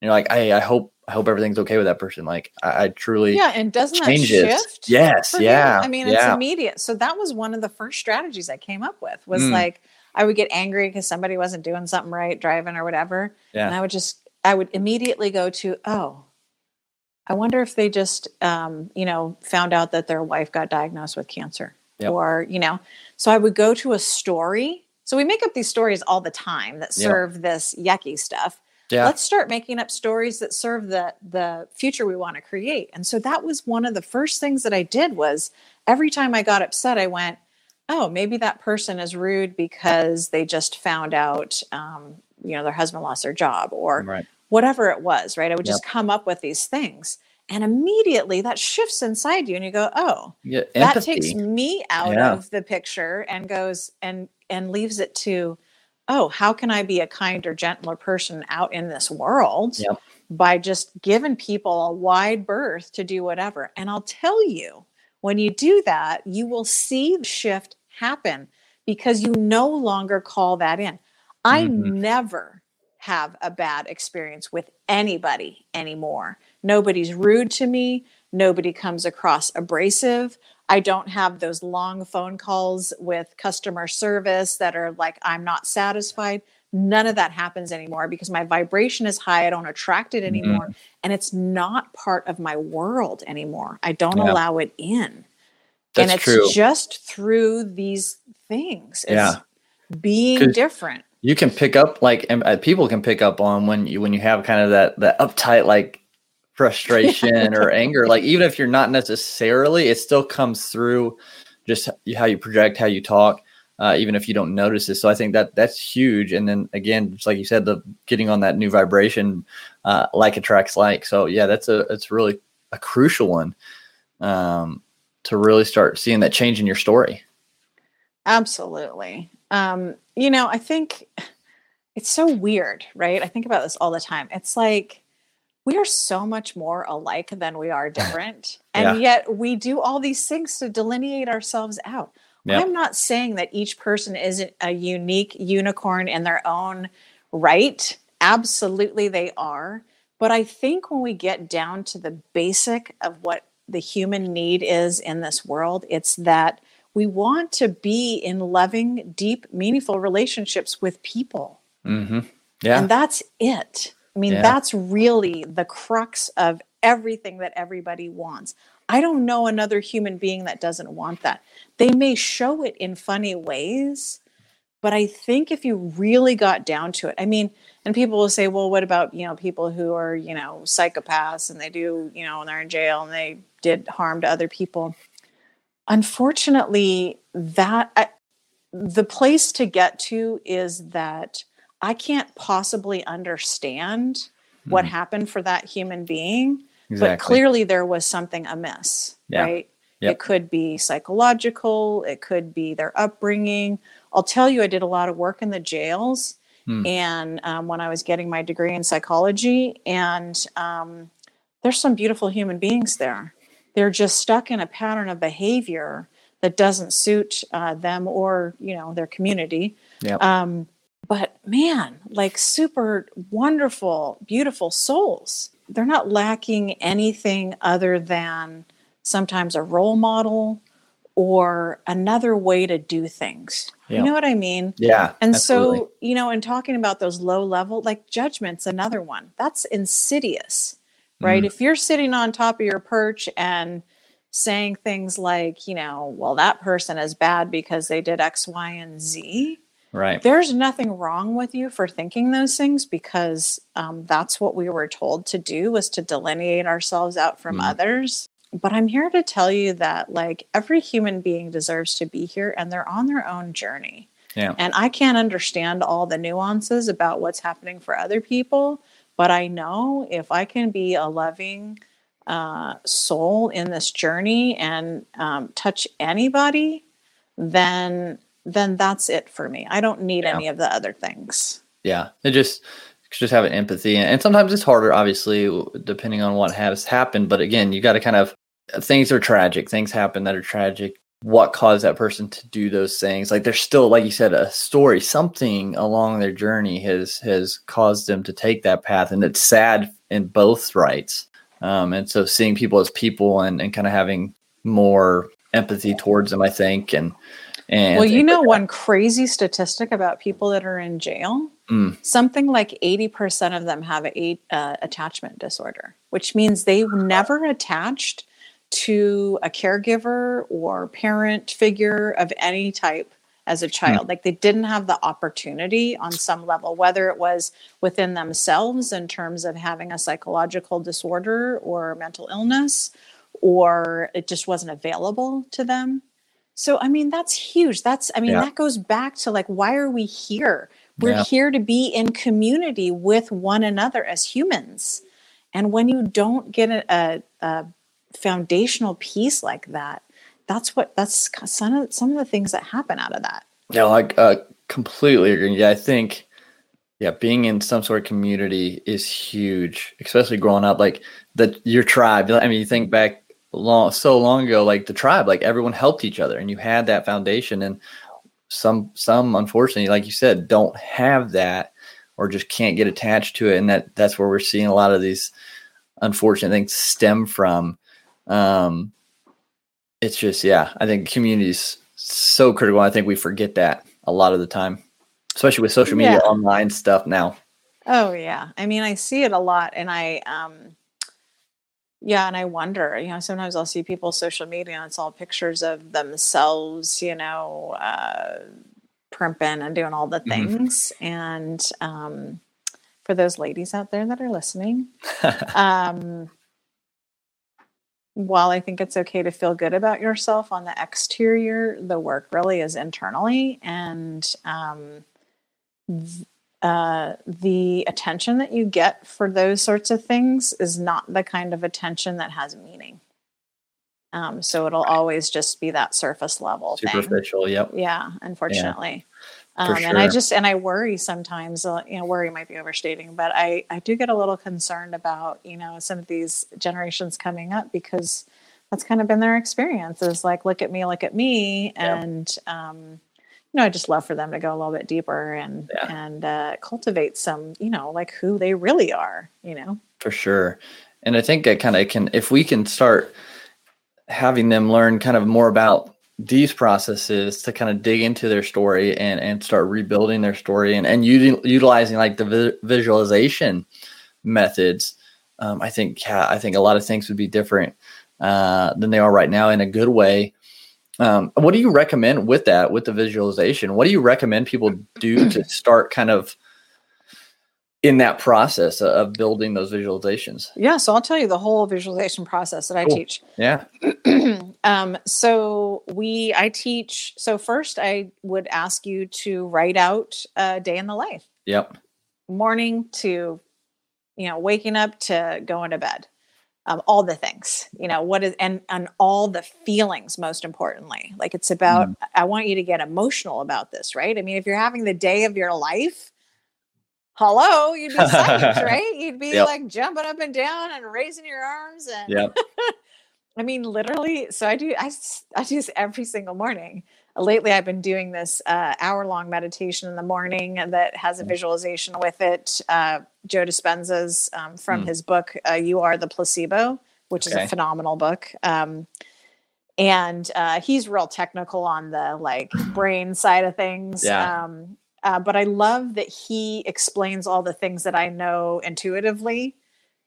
Speaker 3: you're like hey i hope I hope everything's okay with that person. Like I, I truly
Speaker 1: yeah, and doesn't that shift?
Speaker 3: Yes, yeah.
Speaker 1: I mean,
Speaker 3: yeah.
Speaker 1: it's immediate. So that was one of the first strategies I came up with. Was mm. like I would get angry because somebody wasn't doing something right, driving or whatever, yeah. and I would just I would immediately go to oh, I wonder if they just um, you know found out that their wife got diagnosed with cancer, yep. or you know, so I would go to a story. So we make up these stories all the time that serve yep. this yucky stuff yeah. let's start making up stories that serve the the future we want to create and so that was one of the first things that i did was every time i got upset i went oh maybe that person is rude because they just found out um, you know their husband lost their job or right. Whatever it was right i would yep. just come up with these things and immediately that shifts inside you and you go oh yeah, that takes me out yeah. of the picture and goes and and leaves it to oh, how can I be a kinder, gentler person out in this world yep. by just giving people a wide berth to do whatever? And I'll tell you, when you do that, you will see the shift happen because you no longer call that in. I mm-hmm. never have a bad experience with anybody anymore. Nobody's rude to me. Nobody comes across abrasive. I don't have those long phone calls with customer service that are like, I'm not satisfied. None of that happens anymore because my vibration is high. I don't attract it anymore. Mm-hmm. And it's not part of my world anymore. I don't yeah. allow it in. That's and it's true. just through these things. It's yeah. being different.
Speaker 3: You can pick up like and uh, people can pick up on when you when you have kind of that that uptight like frustration or anger like even if you're not necessarily it still comes through just how you project how you talk uh, even if you don't notice it. So i think that that's huge. And then again just like you said the getting on that new vibration uh, like attracts like. So yeah that's a it's really a crucial one um, to really start seeing that change in your story.
Speaker 1: Absolutely um, you know i think it's so weird right i think about this all the time it's like we are so much more alike than we are different. and yeah. yet we do all these things to delineate ourselves out. Yep. I'm not saying that each person isn't a unique unicorn in their own right. Absolutely, they are. But I think when we get down to the basic of what the human need is in this world, it's that we want to be in loving, deep, meaningful relationships with people.
Speaker 3: Mm-hmm. Yeah.
Speaker 1: And that's it. I mean, yeah. that's really the crux of everything that everybody wants. I don't know another human being that doesn't want that. They may show it in funny ways, but I think if you really got down to it, I mean, and people will say, well, what about, you know, people who are, you know, psychopaths and they do, you know, and they're in jail and they did harm to other people. Unfortunately, that I, the place to get to is that I can't possibly understand mm-hmm. what happened for that human being, exactly. but clearly there was something amiss, yeah. right? Yep. It could be psychological, it could be their upbringing. I'll tell you, I did a lot of work in the jails. Mm. And um, when I was getting my degree in psychology, and um, there's some beautiful human beings there. They're just stuck in a pattern of behavior that doesn't suit uh, them or you know their community. Yep. Um, but man, like super wonderful, beautiful souls. They're not lacking anything other than sometimes a role model or another way to do things. Yeah. You know what I mean?
Speaker 3: Yeah.
Speaker 1: And absolutely. so, you know, in talking about those low level, like judgment's another one. That's insidious, right? Mm. If you're sitting on top of your perch and saying things like, you know, well, that person is bad because they did X, Y, and Z,
Speaker 3: Right.
Speaker 1: There's nothing wrong with you for thinking those things because um, that's what we were told to do was to delineate ourselves out from mm. others. But I'm here to tell you that like every human being deserves to be here and they're on their own journey.
Speaker 3: Yeah.
Speaker 1: And I can't understand all the nuances about what's happening for other people, but I know if I can be a loving, uh, soul in this journey and um, touch anybody, then then that's it for me. I don't need
Speaker 3: Yeah.
Speaker 1: any of the other things.
Speaker 3: Yeah, it just just having empathy, and sometimes it's harder, obviously, depending on what has happened. But again, you got to kind of things are tragic. Things happen that are tragic. What caused that person to do those things? Like there's still, like you said, a story. Something along their journey has has caused them to take that path, and it's sad in both rights. Um, and so seeing people as people and, and kind of having more empathy towards them, I think, and and
Speaker 1: well, you know, one crazy statistic about people that are in jail
Speaker 3: Mm.
Speaker 1: something like 80% of them have a uh, attachment disorder, which means they never attached to a caregiver or parent figure of any type as a hmm. child. Like they didn't have the opportunity on some level, whether it was within themselves in terms of having a psychological disorder or mental illness, or it just wasn't available to them. So, I mean, that's huge. That's, I mean,
Speaker 3: Yeah.
Speaker 1: that goes back to like, why are we here? We're
Speaker 3: Yeah.
Speaker 1: here to be in community with one another as humans. And when you don't get a, a, a foundational piece like that, that's what that's some of some of the things that happen out of that.
Speaker 3: Yeah, like uh, completely agree. Yeah, I think yeah, being in some sort of community is huge, especially growing up. Like the your tribe. I mean, you think back long so long ago, like the tribe, like everyone helped each other, and you had that foundation. And some some unfortunately, like you said, don't have that, or just can't get attached to it, and that that's where we're seeing a lot of these unfortunate things stem from. Um, it's just yeah, I think communities so critical. I think we forget that a lot of the time, especially with social media,
Speaker 1: Yeah.
Speaker 3: online stuff now.
Speaker 1: Oh yeah. I mean, I see it a lot and I um yeah, and I wonder, you know, sometimes I'll see people social media and it's all pictures of themselves, you know, uh primping and doing all the
Speaker 3: Mhm.
Speaker 1: things. And um for those ladies out there that are listening, um while I think it's okay to feel good about yourself on the exterior, the work really is internally. And um, th- uh, the attention that you get for those sorts of things is not the kind of attention that has meaning. Um, so it'll always just be that surface level thing.
Speaker 3: Superficial. Yep.
Speaker 1: Yeah, unfortunately. Um, and I just and I worry sometimes. Uh, you know, worry might be overstating, but I I do get a little concerned about you know some of these generations coming up because that's kind of been their experience. Is like look at me, look at me,
Speaker 3: Yeah.
Speaker 1: and um, you know I just love for them to go a little bit deeper and
Speaker 3: Yeah.
Speaker 1: and uh, cultivate some you know like who they really are. You know.
Speaker 3: for sure and i think it kind of can if we can start having them learn kind of more about these processes to kind of dig into their story and and start rebuilding their story and and uti- utilizing like the vi- visualization methods um, i think yeah, i think a lot of things would be different uh, than they are right now in a good way. Um, what do you recommend with that with the visualization? What do you recommend people do to start kind of in that process of- building those visualizations
Speaker 1: Yeah. So I'll tell you the whole visualization process that I
Speaker 3: Cool.
Speaker 1: teach.
Speaker 3: yeah
Speaker 1: um, so we, I teach. So first, I would ask you to write out a day in the life,
Speaker 3: Yep.
Speaker 1: morning to, you know, waking up to going to bed, um, all the things. You know what is and and all the feelings. Most importantly, like it's about. I want you to get emotional about this, right? I mean, if you're having the day of your life. Hello, you'd be psyched, right? You'd be
Speaker 3: Yep.
Speaker 1: like jumping up and down and raising your arms and
Speaker 3: Yep.
Speaker 1: I mean, literally. So I do. I I do this every single morning. Lately, I've been doing this uh, hour-long meditation in the morning that has a
Speaker 3: Mm.
Speaker 1: visualization with it. Uh, Joe Dispenza's um, from
Speaker 3: Mm.
Speaker 1: his book uh, "You Are the Placebo," which is a phenomenal book. Um, and uh, he's real technical on the like brain side of things.
Speaker 3: Yeah.
Speaker 1: Um, uh, but I love that he explains all the things that I know intuitively,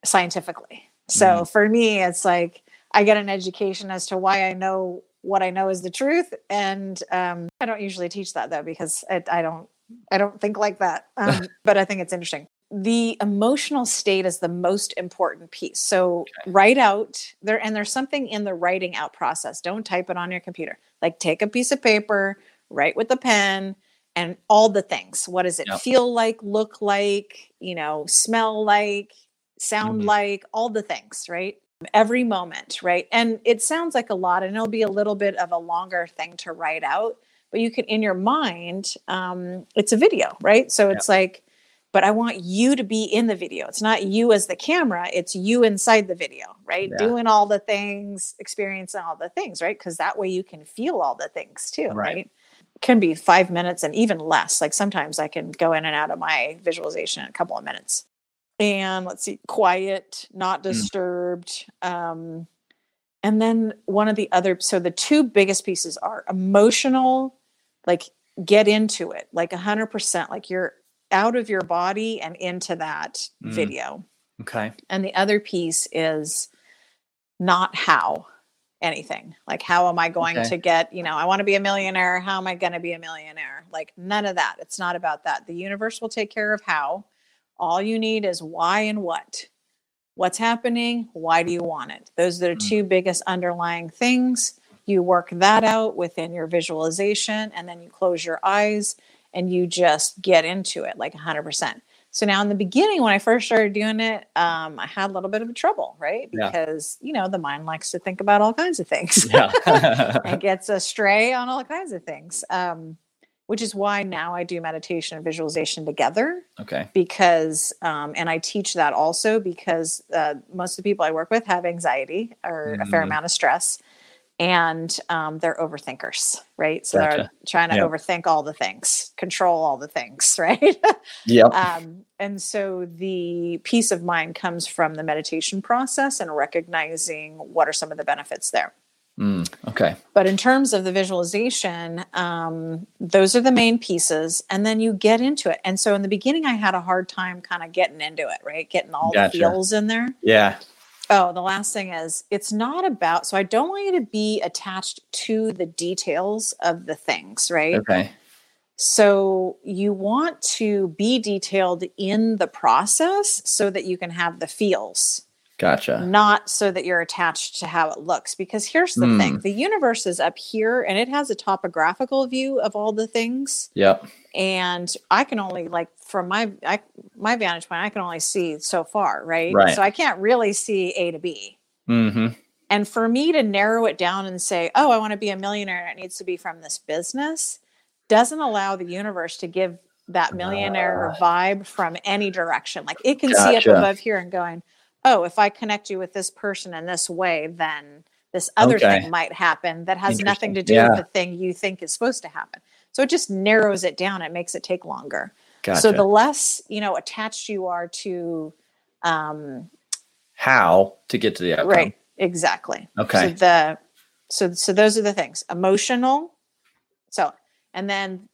Speaker 1: scientifically. So
Speaker 3: Mm.
Speaker 1: for me, it's like I get an education as to why I know what I know is the truth, and um, I don't usually teach that though because I, I don't I don't think like that. Um, but I think it's interesting. The emotional state is the most important piece. So write out there, and there's something in the writing out process. Don't type it on your computer. Like take a piece of paper, write with a pen, and all the things. What does it
Speaker 3: Yep.
Speaker 1: feel like? Look like? You know, smell like? Sound
Speaker 3: Mhm.
Speaker 1: like? All the things, right? every moment, right? And it sounds like a lot, and it'll be a little bit of a longer thing to write out, but you can, in your mind, um, it's a video, right? So it's like, but I want you to be in the video. It's not you as the camera, it's you inside the video, right?
Speaker 3: Yeah.
Speaker 1: Doing all the things, experiencing all the things, right? Because that way you can feel all the things too,
Speaker 3: Right.
Speaker 1: right? Can be five minutes and even less. Like sometimes I can go in and out of my visualization in a couple of minutes. And let's see, quiet, not disturbed. Um, and then one of the other, so the two biggest pieces are emotional, like get into it, like a hundred percent, like you're out of your body and into that
Speaker 3: Mm.
Speaker 1: video.
Speaker 3: Okay.
Speaker 1: And the other piece is not how anything. Like, how am I going
Speaker 3: Okay.
Speaker 1: to get, you know, I want to be a millionaire. How am I going to be a millionaire? Like, none of that. It's not about that. The universe will take care of how. All you need is why and what. What's happening? Why do you want it? Those are the
Speaker 3: Mm.
Speaker 1: two biggest underlying things. You work that out within your visualization, and then you close your eyes and you just get into it like 100%. So now in the beginning, when I first started doing it, um, I had a little bit of trouble, right?
Speaker 3: Yeah.
Speaker 1: Because, you know, the mind likes to think about all kinds of things
Speaker 3: Yeah.
Speaker 1: and gets astray on all kinds of things. Um, which is why now I do meditation and visualization together
Speaker 3: okay.
Speaker 1: because, um, and I teach that also because uh, most of the people I work with have anxiety or a fair
Speaker 3: Mhm.
Speaker 1: amount of stress and um, they're overthinkers, right? So they're trying to
Speaker 3: Yeah.
Speaker 1: overthink all the things, control all the things, right?
Speaker 3: yeah.
Speaker 1: um, and so the peace of mind comes from the meditation process and recognizing what are some of the benefits there.
Speaker 3: Mm, okay.
Speaker 1: But in terms of the visualization, um, those are the main pieces. And then you get into it. And so in the beginning, I had a hard time kind of getting into it, right? Getting all
Speaker 3: Gotcha.
Speaker 1: the feels in there.
Speaker 3: Yeah.
Speaker 1: Oh, the last thing is it's not about, so I don't want you to be attached to the details of the things, right?
Speaker 3: Okay.
Speaker 1: So you want to be detailed in the process so that you can have the feels,
Speaker 3: Gotcha.
Speaker 1: not so that you're attached to how it looks. Because here's the
Speaker 3: Hmm.
Speaker 1: thing the universe is up here and it has a topographical view of all the things.
Speaker 3: Yep.
Speaker 1: And I can only, like, from my I, my vantage point, I can only see so far, right?
Speaker 3: Right.
Speaker 1: So I can't really see A to B.
Speaker 3: Mm-hmm.
Speaker 1: And for me to narrow it down and say, oh, I want to be a millionaire and it needs to be from this business doesn't allow the universe to give that millionaire vibe from any direction. Like it can see up above here and going, oh, if I connect you with this person in this way, then this other
Speaker 3: Okay.
Speaker 1: thing might happen that has nothing to do
Speaker 3: Interesting.
Speaker 1: with the thing you think is supposed to happen. So it just narrows it down. It makes it take longer.
Speaker 3: Gotcha.
Speaker 1: So the less, you know, attached you are to um
Speaker 3: How to get to the outcome.
Speaker 1: Right. Exactly.
Speaker 3: Okay.
Speaker 1: So the so so those are the things. Emotional. So and then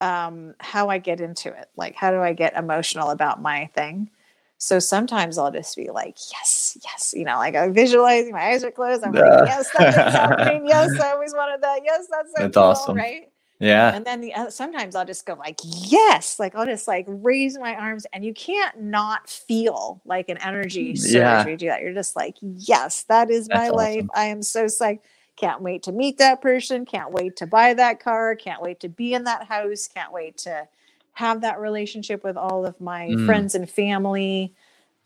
Speaker 1: um how I get into it. Like how do I get emotional about my thing? So sometimes I'll just be like, yes, yes, you know, like I'm visualizing, my eyes are closed. I'm
Speaker 3: Uh.
Speaker 1: like, yes, that's happening. Yes, I always wanted that. Yes, that's so
Speaker 3: That's
Speaker 1: cool,
Speaker 3: awesome.
Speaker 1: right?
Speaker 3: Yeah.
Speaker 1: And then the other, sometimes I'll just go like, yes, like I'll just like raise my arms, and you can't not feel like an energy surge
Speaker 3: Yeah.
Speaker 1: when you do that. You're just like, yes, that is my
Speaker 3: That's
Speaker 1: life.
Speaker 3: awesome.
Speaker 1: I am so psyched. Can't wait to meet that person. Can't wait to buy that car. Can't wait to be in that house. Can't wait to have that relationship with all of my
Speaker 3: Mm.
Speaker 1: friends and family.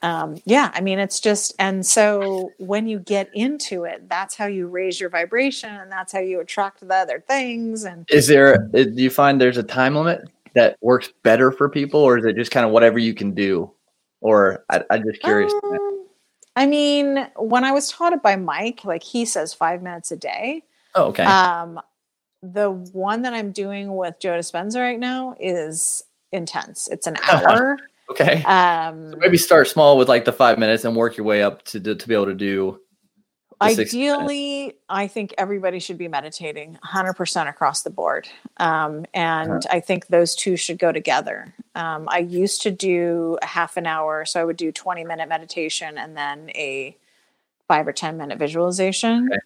Speaker 1: Um, yeah, I mean, it's just, and so when you get into it, that's how you raise your vibration and that's how you attract the other things. And
Speaker 3: Is there? uh, Do you find there's a time limit that works better for people, or is it just kind of whatever you can do? Or I, I'm just curious.
Speaker 1: Um, I mean, when I was taught it by Mike, like he says five minutes a day.
Speaker 3: oh, okay.
Speaker 1: Um, the one that I'm doing with Joe Dispenza right now is intense. It's an hour.
Speaker 3: okay.
Speaker 1: um,
Speaker 3: Maybe start small with like the five minutes and work your way up to to, to be able to do. the 60 minutes.
Speaker 1: ideally, I think everybody should be meditating 100% across the board. Um, and
Speaker 3: Uh-huh.
Speaker 1: I think those two should go together. Um, I used to do a half an hour, so I would do 20 minute meditation and then a five or 10 minute visualization.
Speaker 3: Okay.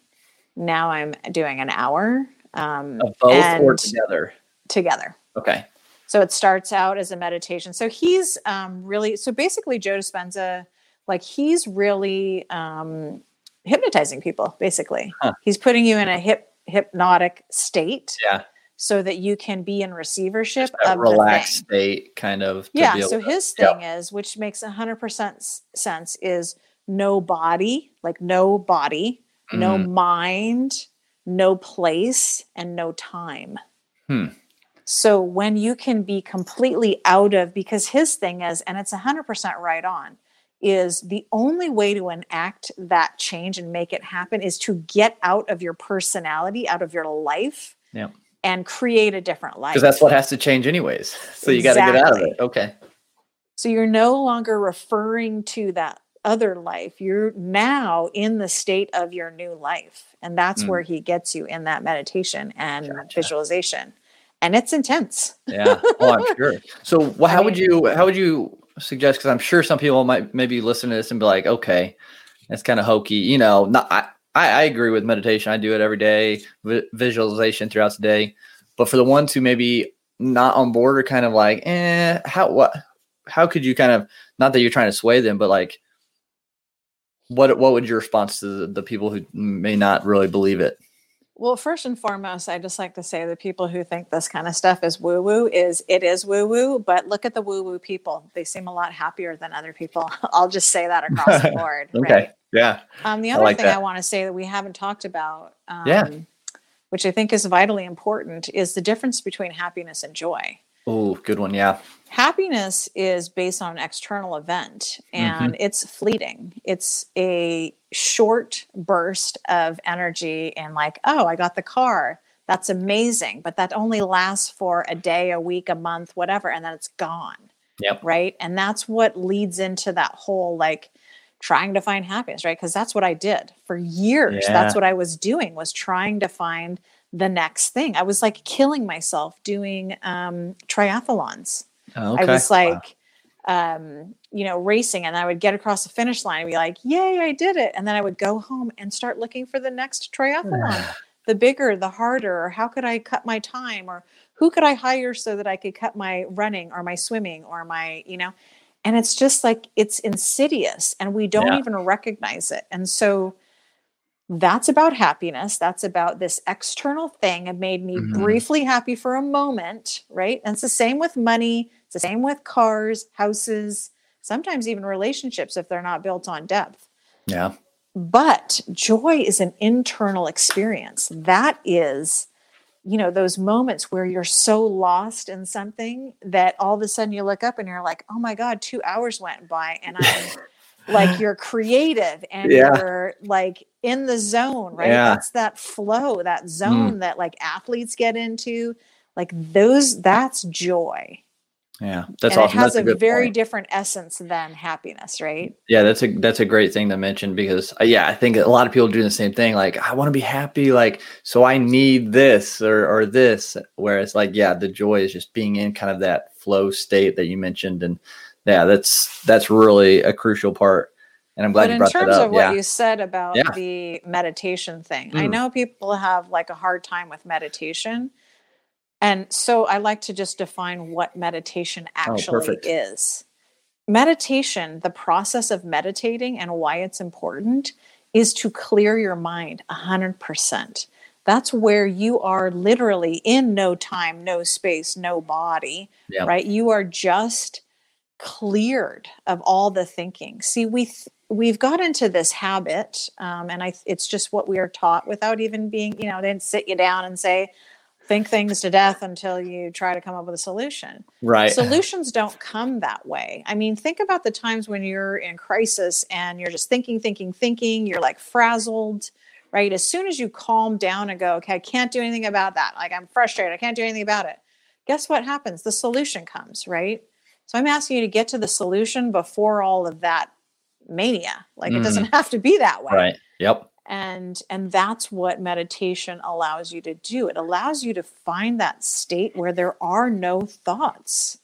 Speaker 1: Now I'm doing an hour um,
Speaker 3: Of both or together.
Speaker 1: together.
Speaker 3: Okay.
Speaker 1: So it starts out as a meditation. So he's um, really, so basically, Joe Dispenza, like he's really um, hypnotizing people, basically.
Speaker 3: Huh.
Speaker 1: He's putting you in a hip, hypnotic state
Speaker 3: Yeah.
Speaker 1: so that you can be in receivership of
Speaker 3: relaxed
Speaker 1: the thing.
Speaker 3: state, kind of.
Speaker 1: Yeah. So
Speaker 3: to-
Speaker 1: his thing is, which makes 100% sense, is no body, like no body, no
Speaker 3: Mm.
Speaker 1: mind, no place, and no time.
Speaker 3: Hmm.
Speaker 1: So when you can be completely out of, because his thing is, and it's 100% right on, is the only way to enact that change and make it happen is to get out of your personality, out of your life,
Speaker 3: Yep.
Speaker 1: and create a different life.
Speaker 3: Because that's what has to change anyways. So you got to get out of it. Okay.
Speaker 1: So you're no longer referring to that other life. You're now in the state of your new life. And that's
Speaker 3: Mm.
Speaker 1: where he gets you in that meditation and
Speaker 3: Gotcha.
Speaker 1: visualization. And it's intense.
Speaker 3: Yeah. Oh, I'm sure. So, wh- how would
Speaker 1: mean-
Speaker 3: you how would you suggest? Because I'm sure some people might maybe listen to this and be like, okay, that's kind of hokey. You know, not I, I I agree with meditation. I do it every day. Vi- visualization throughout the day. But for the ones who maybe not on board or kind of like, eh, how what how could you kind of not that you're trying to sway them, but like what what would your response to the, the people who may not really believe it?
Speaker 1: Well, first and foremost, I just like to say the people who think this kind of stuff is woo woo is it is woo woo, but look at the woo woo people. They seem a lot happier than other people. I'll just say that across the board.
Speaker 3: Okay.
Speaker 1: Right?
Speaker 3: Yeah.
Speaker 1: Um, the
Speaker 3: I
Speaker 1: other
Speaker 3: like
Speaker 1: thing I want to say that we haven't talked about, um,
Speaker 3: Yeah.
Speaker 1: which I think is vitally important, is the difference between happiness and joy.
Speaker 3: Oh, good one. Yeah.
Speaker 1: Happiness is based on an external event
Speaker 3: Mm-hmm.
Speaker 1: and it's fleeting. It's a short burst of energy and, like, oh, I got the car. That's amazing. But that only lasts for a day, a week, a month, whatever. And then it's gone
Speaker 3: Yep.
Speaker 1: right and that's what leads into that whole like trying to find happiness right because that's what i did for years that's what i was doing was trying to find the next thing i was like killing myself doing um triathlons
Speaker 3: Okay.
Speaker 1: i was
Speaker 3: Wow.
Speaker 1: like um you know racing and i would get across the finish line and be like yay i did it and then i would go home and start looking for the next triathlon the bigger the harder or how could i cut my time or who could i hire so that i could cut my running or my swimming or my you know and it's just like it's insidious and we don't
Speaker 3: Yeah.
Speaker 1: even recognize it and so that's about happiness. That's about this external thing. It made me
Speaker 3: Mhm.
Speaker 1: briefly happy for a moment right? And it's the same with money. It's the same with cars houses sometimes even relationships if they're not built on depth.
Speaker 3: Yeah.
Speaker 1: but joy is an internal experience. That is you know those moments where you're so lost in something that all of a sudden you look up and you're like oh my god two hours went by and i'm like you're creative and
Speaker 3: Yeah.
Speaker 1: you're like in the zone right
Speaker 3: Yeah. Mm.
Speaker 1: that's that flow that zone that like athletes get into like those that's joy
Speaker 3: Yeah. That's
Speaker 1: and
Speaker 3: awesome.
Speaker 1: it has
Speaker 3: That's a,
Speaker 1: a, very
Speaker 3: point.
Speaker 1: different essence than happiness right
Speaker 3: Yeah, that's a that's a great thing to mention because uh, yeah, I think a lot of people do the same thing. Like, I want to be happy, like, so I need this or or this. Whereas, like, yeah, the joy is just being in kind of that flow state that you mentioned, and yeah, that's that's really a crucial part. And I'm glad
Speaker 1: but
Speaker 3: you
Speaker 1: in
Speaker 3: brought that
Speaker 1: terms
Speaker 3: up.
Speaker 1: of what
Speaker 3: Yeah,
Speaker 1: you said about
Speaker 3: Yeah.
Speaker 1: the meditation thing i
Speaker 3: Mm.
Speaker 1: know people have like a hard time with meditation and so i like to just define what meditation actually
Speaker 3: Oh,
Speaker 1: is meditation the process of meditating and why it's important is to clear your mind 100% that's where you are literally in no time no space no body
Speaker 3: Yeah.
Speaker 1: right you are just cleared of all the thinking. See we th- we've got into this habit um, and i it's just what we are taught without even being you know they didn't sit you down and say think things to death until you try to come up with a solution.
Speaker 3: Right.
Speaker 1: solutions don't come that way. I mean think about the times when you're in crisis and you're just thinking thinking thinking you're like frazzled right? As soon as you calm down and go okay i can't do anything about that. Like i'm frustrated. I can't do anything about it. Guess what happens? The solution comes right so i'm asking you to get to the solution before all of that mania. Like it mm-hmm. doesn't have to be that way.
Speaker 3: Right. Yep.
Speaker 1: and and that's what meditation allows you to do. It allows you to find that state where there are no thoughts.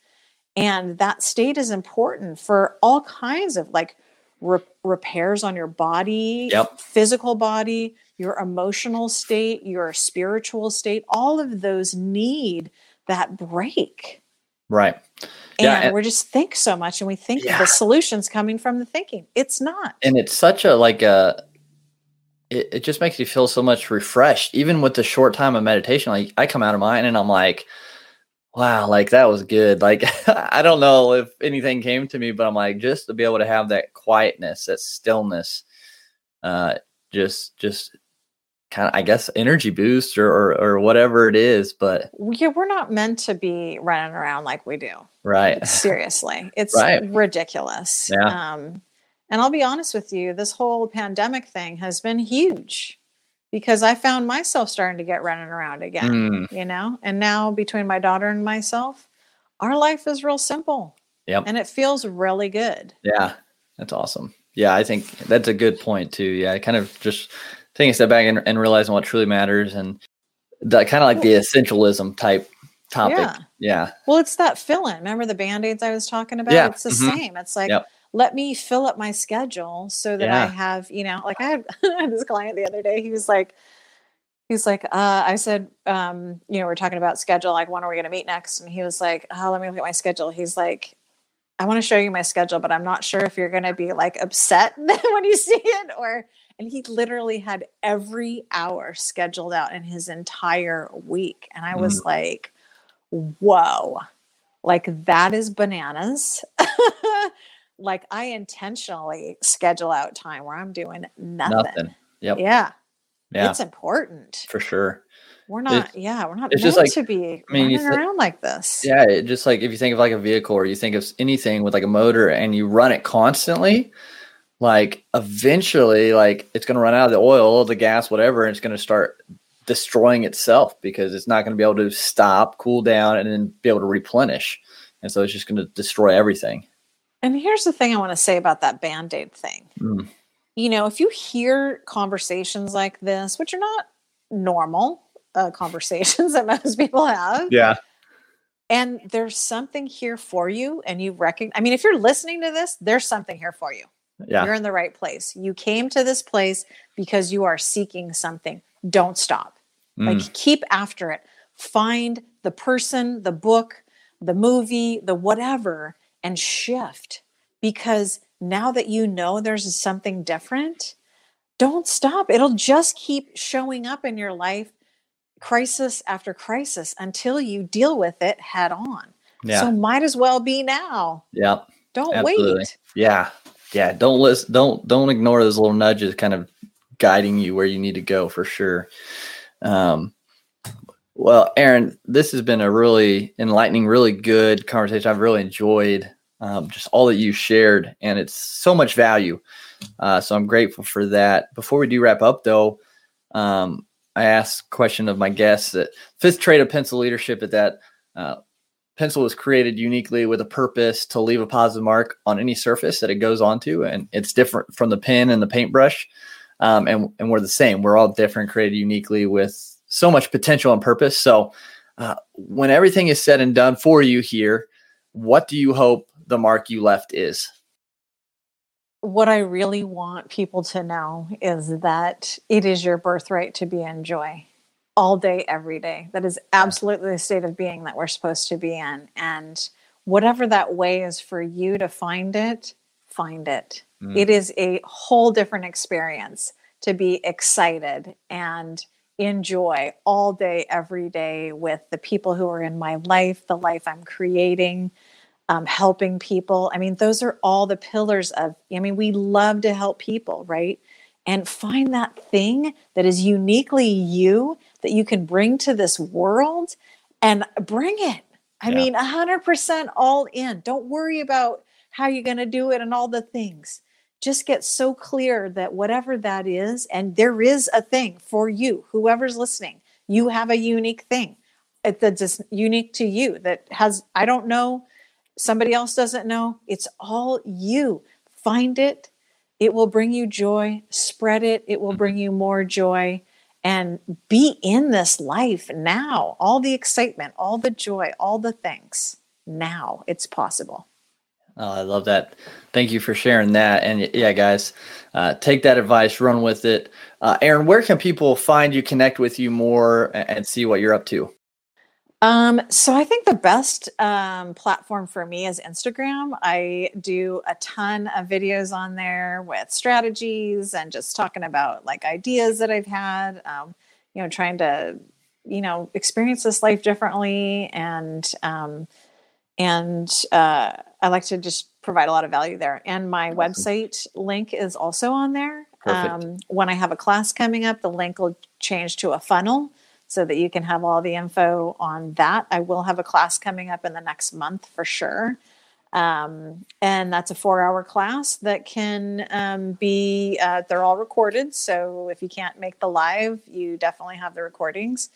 Speaker 1: And that state is important for all kinds of like re- repairs on your body
Speaker 3: Yep.
Speaker 1: physical body your emotional state your spiritual state. All of those need that break
Speaker 3: Right.
Speaker 1: and
Speaker 3: Yeah,
Speaker 1: we just think so much and we think
Speaker 3: Yeah.
Speaker 1: the solution's coming from the thinking it's not
Speaker 3: and it's such a like a it, it just makes you feel so much refreshed even with the short time of meditation like i come out of mine and i'm like Wow, like that was good. Like I don't know if anything came to me, but I'm like just to be able to have that quietness, that stillness, uh, just just kind of I guess energy boost or, or or whatever it is. But
Speaker 1: Yeah, we're not meant to be running around like we do.
Speaker 3: right,
Speaker 1: Seriously, it's
Speaker 3: Right.
Speaker 1: ridiculous.
Speaker 3: Yeah.
Speaker 1: Um, and I'll be honest with you, this whole pandemic thing has been huge because I found myself starting to get running around again,
Speaker 3: Mm,
Speaker 1: you know? And now between my daughter and myself, our life is real simple.
Speaker 3: Yep.
Speaker 1: And it feels really good.
Speaker 3: yeah, that's awesome. Yeah, I think that's a good point too. Yeah, kind of just taking a step back and, and realizing what truly matters and that kind of like the essentialism type topic.
Speaker 1: Yeah.
Speaker 3: Yeah,
Speaker 1: Well, it's that fill in. Remember the band aids I was talking about?
Speaker 3: Yeah,
Speaker 1: It's the
Speaker 3: mhm.
Speaker 1: same. It's like,
Speaker 3: Yep.
Speaker 1: let me fill up my schedule so that I have, you know, like I had, I had this client the other day. He was like, he's like, uh, I said, um, you know, we're talking about schedule. Like, when are we going to meet next? And he was like, oh, let me look at my schedule. He's like, I want to show you my schedule, but I'm not sure if you're going to be like upset when you see it or. And he literally had every hour scheduled out in his entire week. And I was mm. like, whoa, like that is bananas. like I intentionally schedule out time where I'm doing nothing.
Speaker 3: nothing. Yep.
Speaker 1: Yeah,
Speaker 3: Yeah,
Speaker 1: it's important.
Speaker 3: for sure.
Speaker 1: We're not, yeah, we're not
Speaker 3: it's
Speaker 1: meant
Speaker 3: just like-
Speaker 1: to be
Speaker 3: I mean,
Speaker 1: running
Speaker 3: thi-
Speaker 1: around like this.
Speaker 3: Yeah, it just like if you think of like a vehicle or you think of anything with like a motor and you run it constantly, like eventually like it's going to run out of the oil, the gas, whatever, and it's going to start destroying itself because it's not going to be able to stop, cool down, and then be able to replenish. And so it's just going to destroy everything.
Speaker 1: And here's the thing I want to say about that band aid thing.
Speaker 3: Mm.
Speaker 1: You know, if you hear conversations like this, which are not normal uh, conversations that most people have,
Speaker 3: Yeah.
Speaker 1: and there's something here for you, and you recognize, I mean, if you're listening to this, there's something here for you.
Speaker 3: Yeah.
Speaker 1: You're in the right place. You came to this place because you are seeking something. Don't stop.
Speaker 3: Mm.
Speaker 1: Like keep after it. Find the person, the book, the movie, the whatever, and shift. Because now that you know there's something different, don't stop. It'll just keep showing up in your life, crisis after crisis, until you deal with it head on.
Speaker 3: yeah.
Speaker 1: So might as well be now.
Speaker 3: yeah.
Speaker 1: Don't
Speaker 3: Absolutely.
Speaker 1: wait.
Speaker 3: Yeah. Yeah. Don't listen. Don't don't ignore those little nudges kind of guiding you where you need to go for sure. Um well, Aaron, this has been a really enlightening, really good conversation. I've really enjoyed um, just all that you shared, and it's so much value. Uh, so I'm grateful for that. Before we do wrap up, though, um, I asked question of my guests that fifth trait of pencil leadership is that uh, pencil was created uniquely with a purpose to leave a positive mark on any surface that it goes onto and it's different from the pen and the paintbrush um, and, and we're the same. We're all different created uniquely with so much potential and purpose. So uh, when everything is said and done for you here what do you hope the mark you left is
Speaker 1: what I really want people to know is that it is your birthright to be in joy all day, every day. That is absolutely the state of being that we're supposed to be in. And whatever that way is for you to find it, find it.
Speaker 3: Mm.
Speaker 1: It is a whole different experience to be excited and enjoy all day, every day with the people who are in my life, the life I'm creating um, helping people. I mean, those are all the pillars of, I mean, we love to help people, right? And find that thing that is uniquely you that you can bring to this world and bring it. I
Speaker 3: Yeah.
Speaker 1: mean, 100% all in. Don't worry about how you're going to do it and all the things. Just get so clear that whatever that is, and there is a thing for you, whoever's listening, you have a unique thing that's unique to you that has, I don't know, somebody else doesn't know. It's all you. Find it. It will bring you joy. Spread it. It will bring you more joy. And be in this life now. All the excitement, all the joy, all the things. Now it's possible.
Speaker 3: Oh, I love that. Thank you for sharing that. And yeah, guys, uh, take that advice, run with it. Uh, Aaron, where can people find you, connect with you more, and see what you're up to?
Speaker 1: Um, so I think the best um, platform for me is Instagram. I do a ton of videos on there with strategies and just talking about like ideas that I've had. Um, you know, trying to you know experience this life differently and um, and uh, I like to just provide a lot of value there. And my website link is also on there. Um, when I have a class coming up, the link will change to a funnel so that you can have all the info on that. I will have a class coming up in the next month for sure. Um, and that's a four hour class that can um, be, uh, they're all recorded. So if you can't make the live, you definitely have the recordings.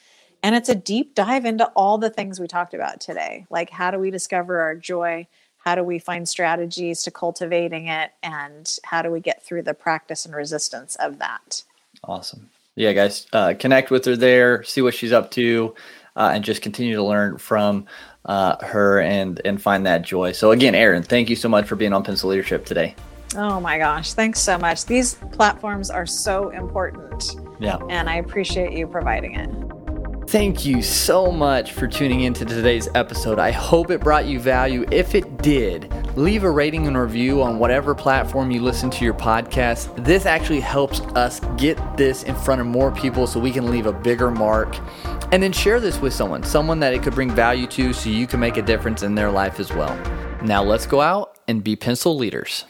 Speaker 1: And it's a deep dive into all the things we talked about today. Like, how do we discover our joy? How do we find strategies to cultivating it? And how do we get through the practice and resistance of that?
Speaker 3: Awesome. Yeah, guys, uh, connect with her there, see what she's up to, uh, and just continue to learn from uh, her and and find that joy. So again, Aaron, thank you so much for being on Pencil Leadership today.
Speaker 1: Oh my gosh, thanks so much. These platforms are so important.
Speaker 3: Yeah.
Speaker 1: And I appreciate you providing it.
Speaker 3: Thank you so much for tuning into today's episode. I hope it brought you value. If it did, leave a rating and review on whatever platform you listen to your podcast. This actually helps us get this in front of more people so we can leave a bigger mark. And then share this with someone, someone that it could bring value to so you can make a difference in their life as well. Now let's go out and be pencil leaders.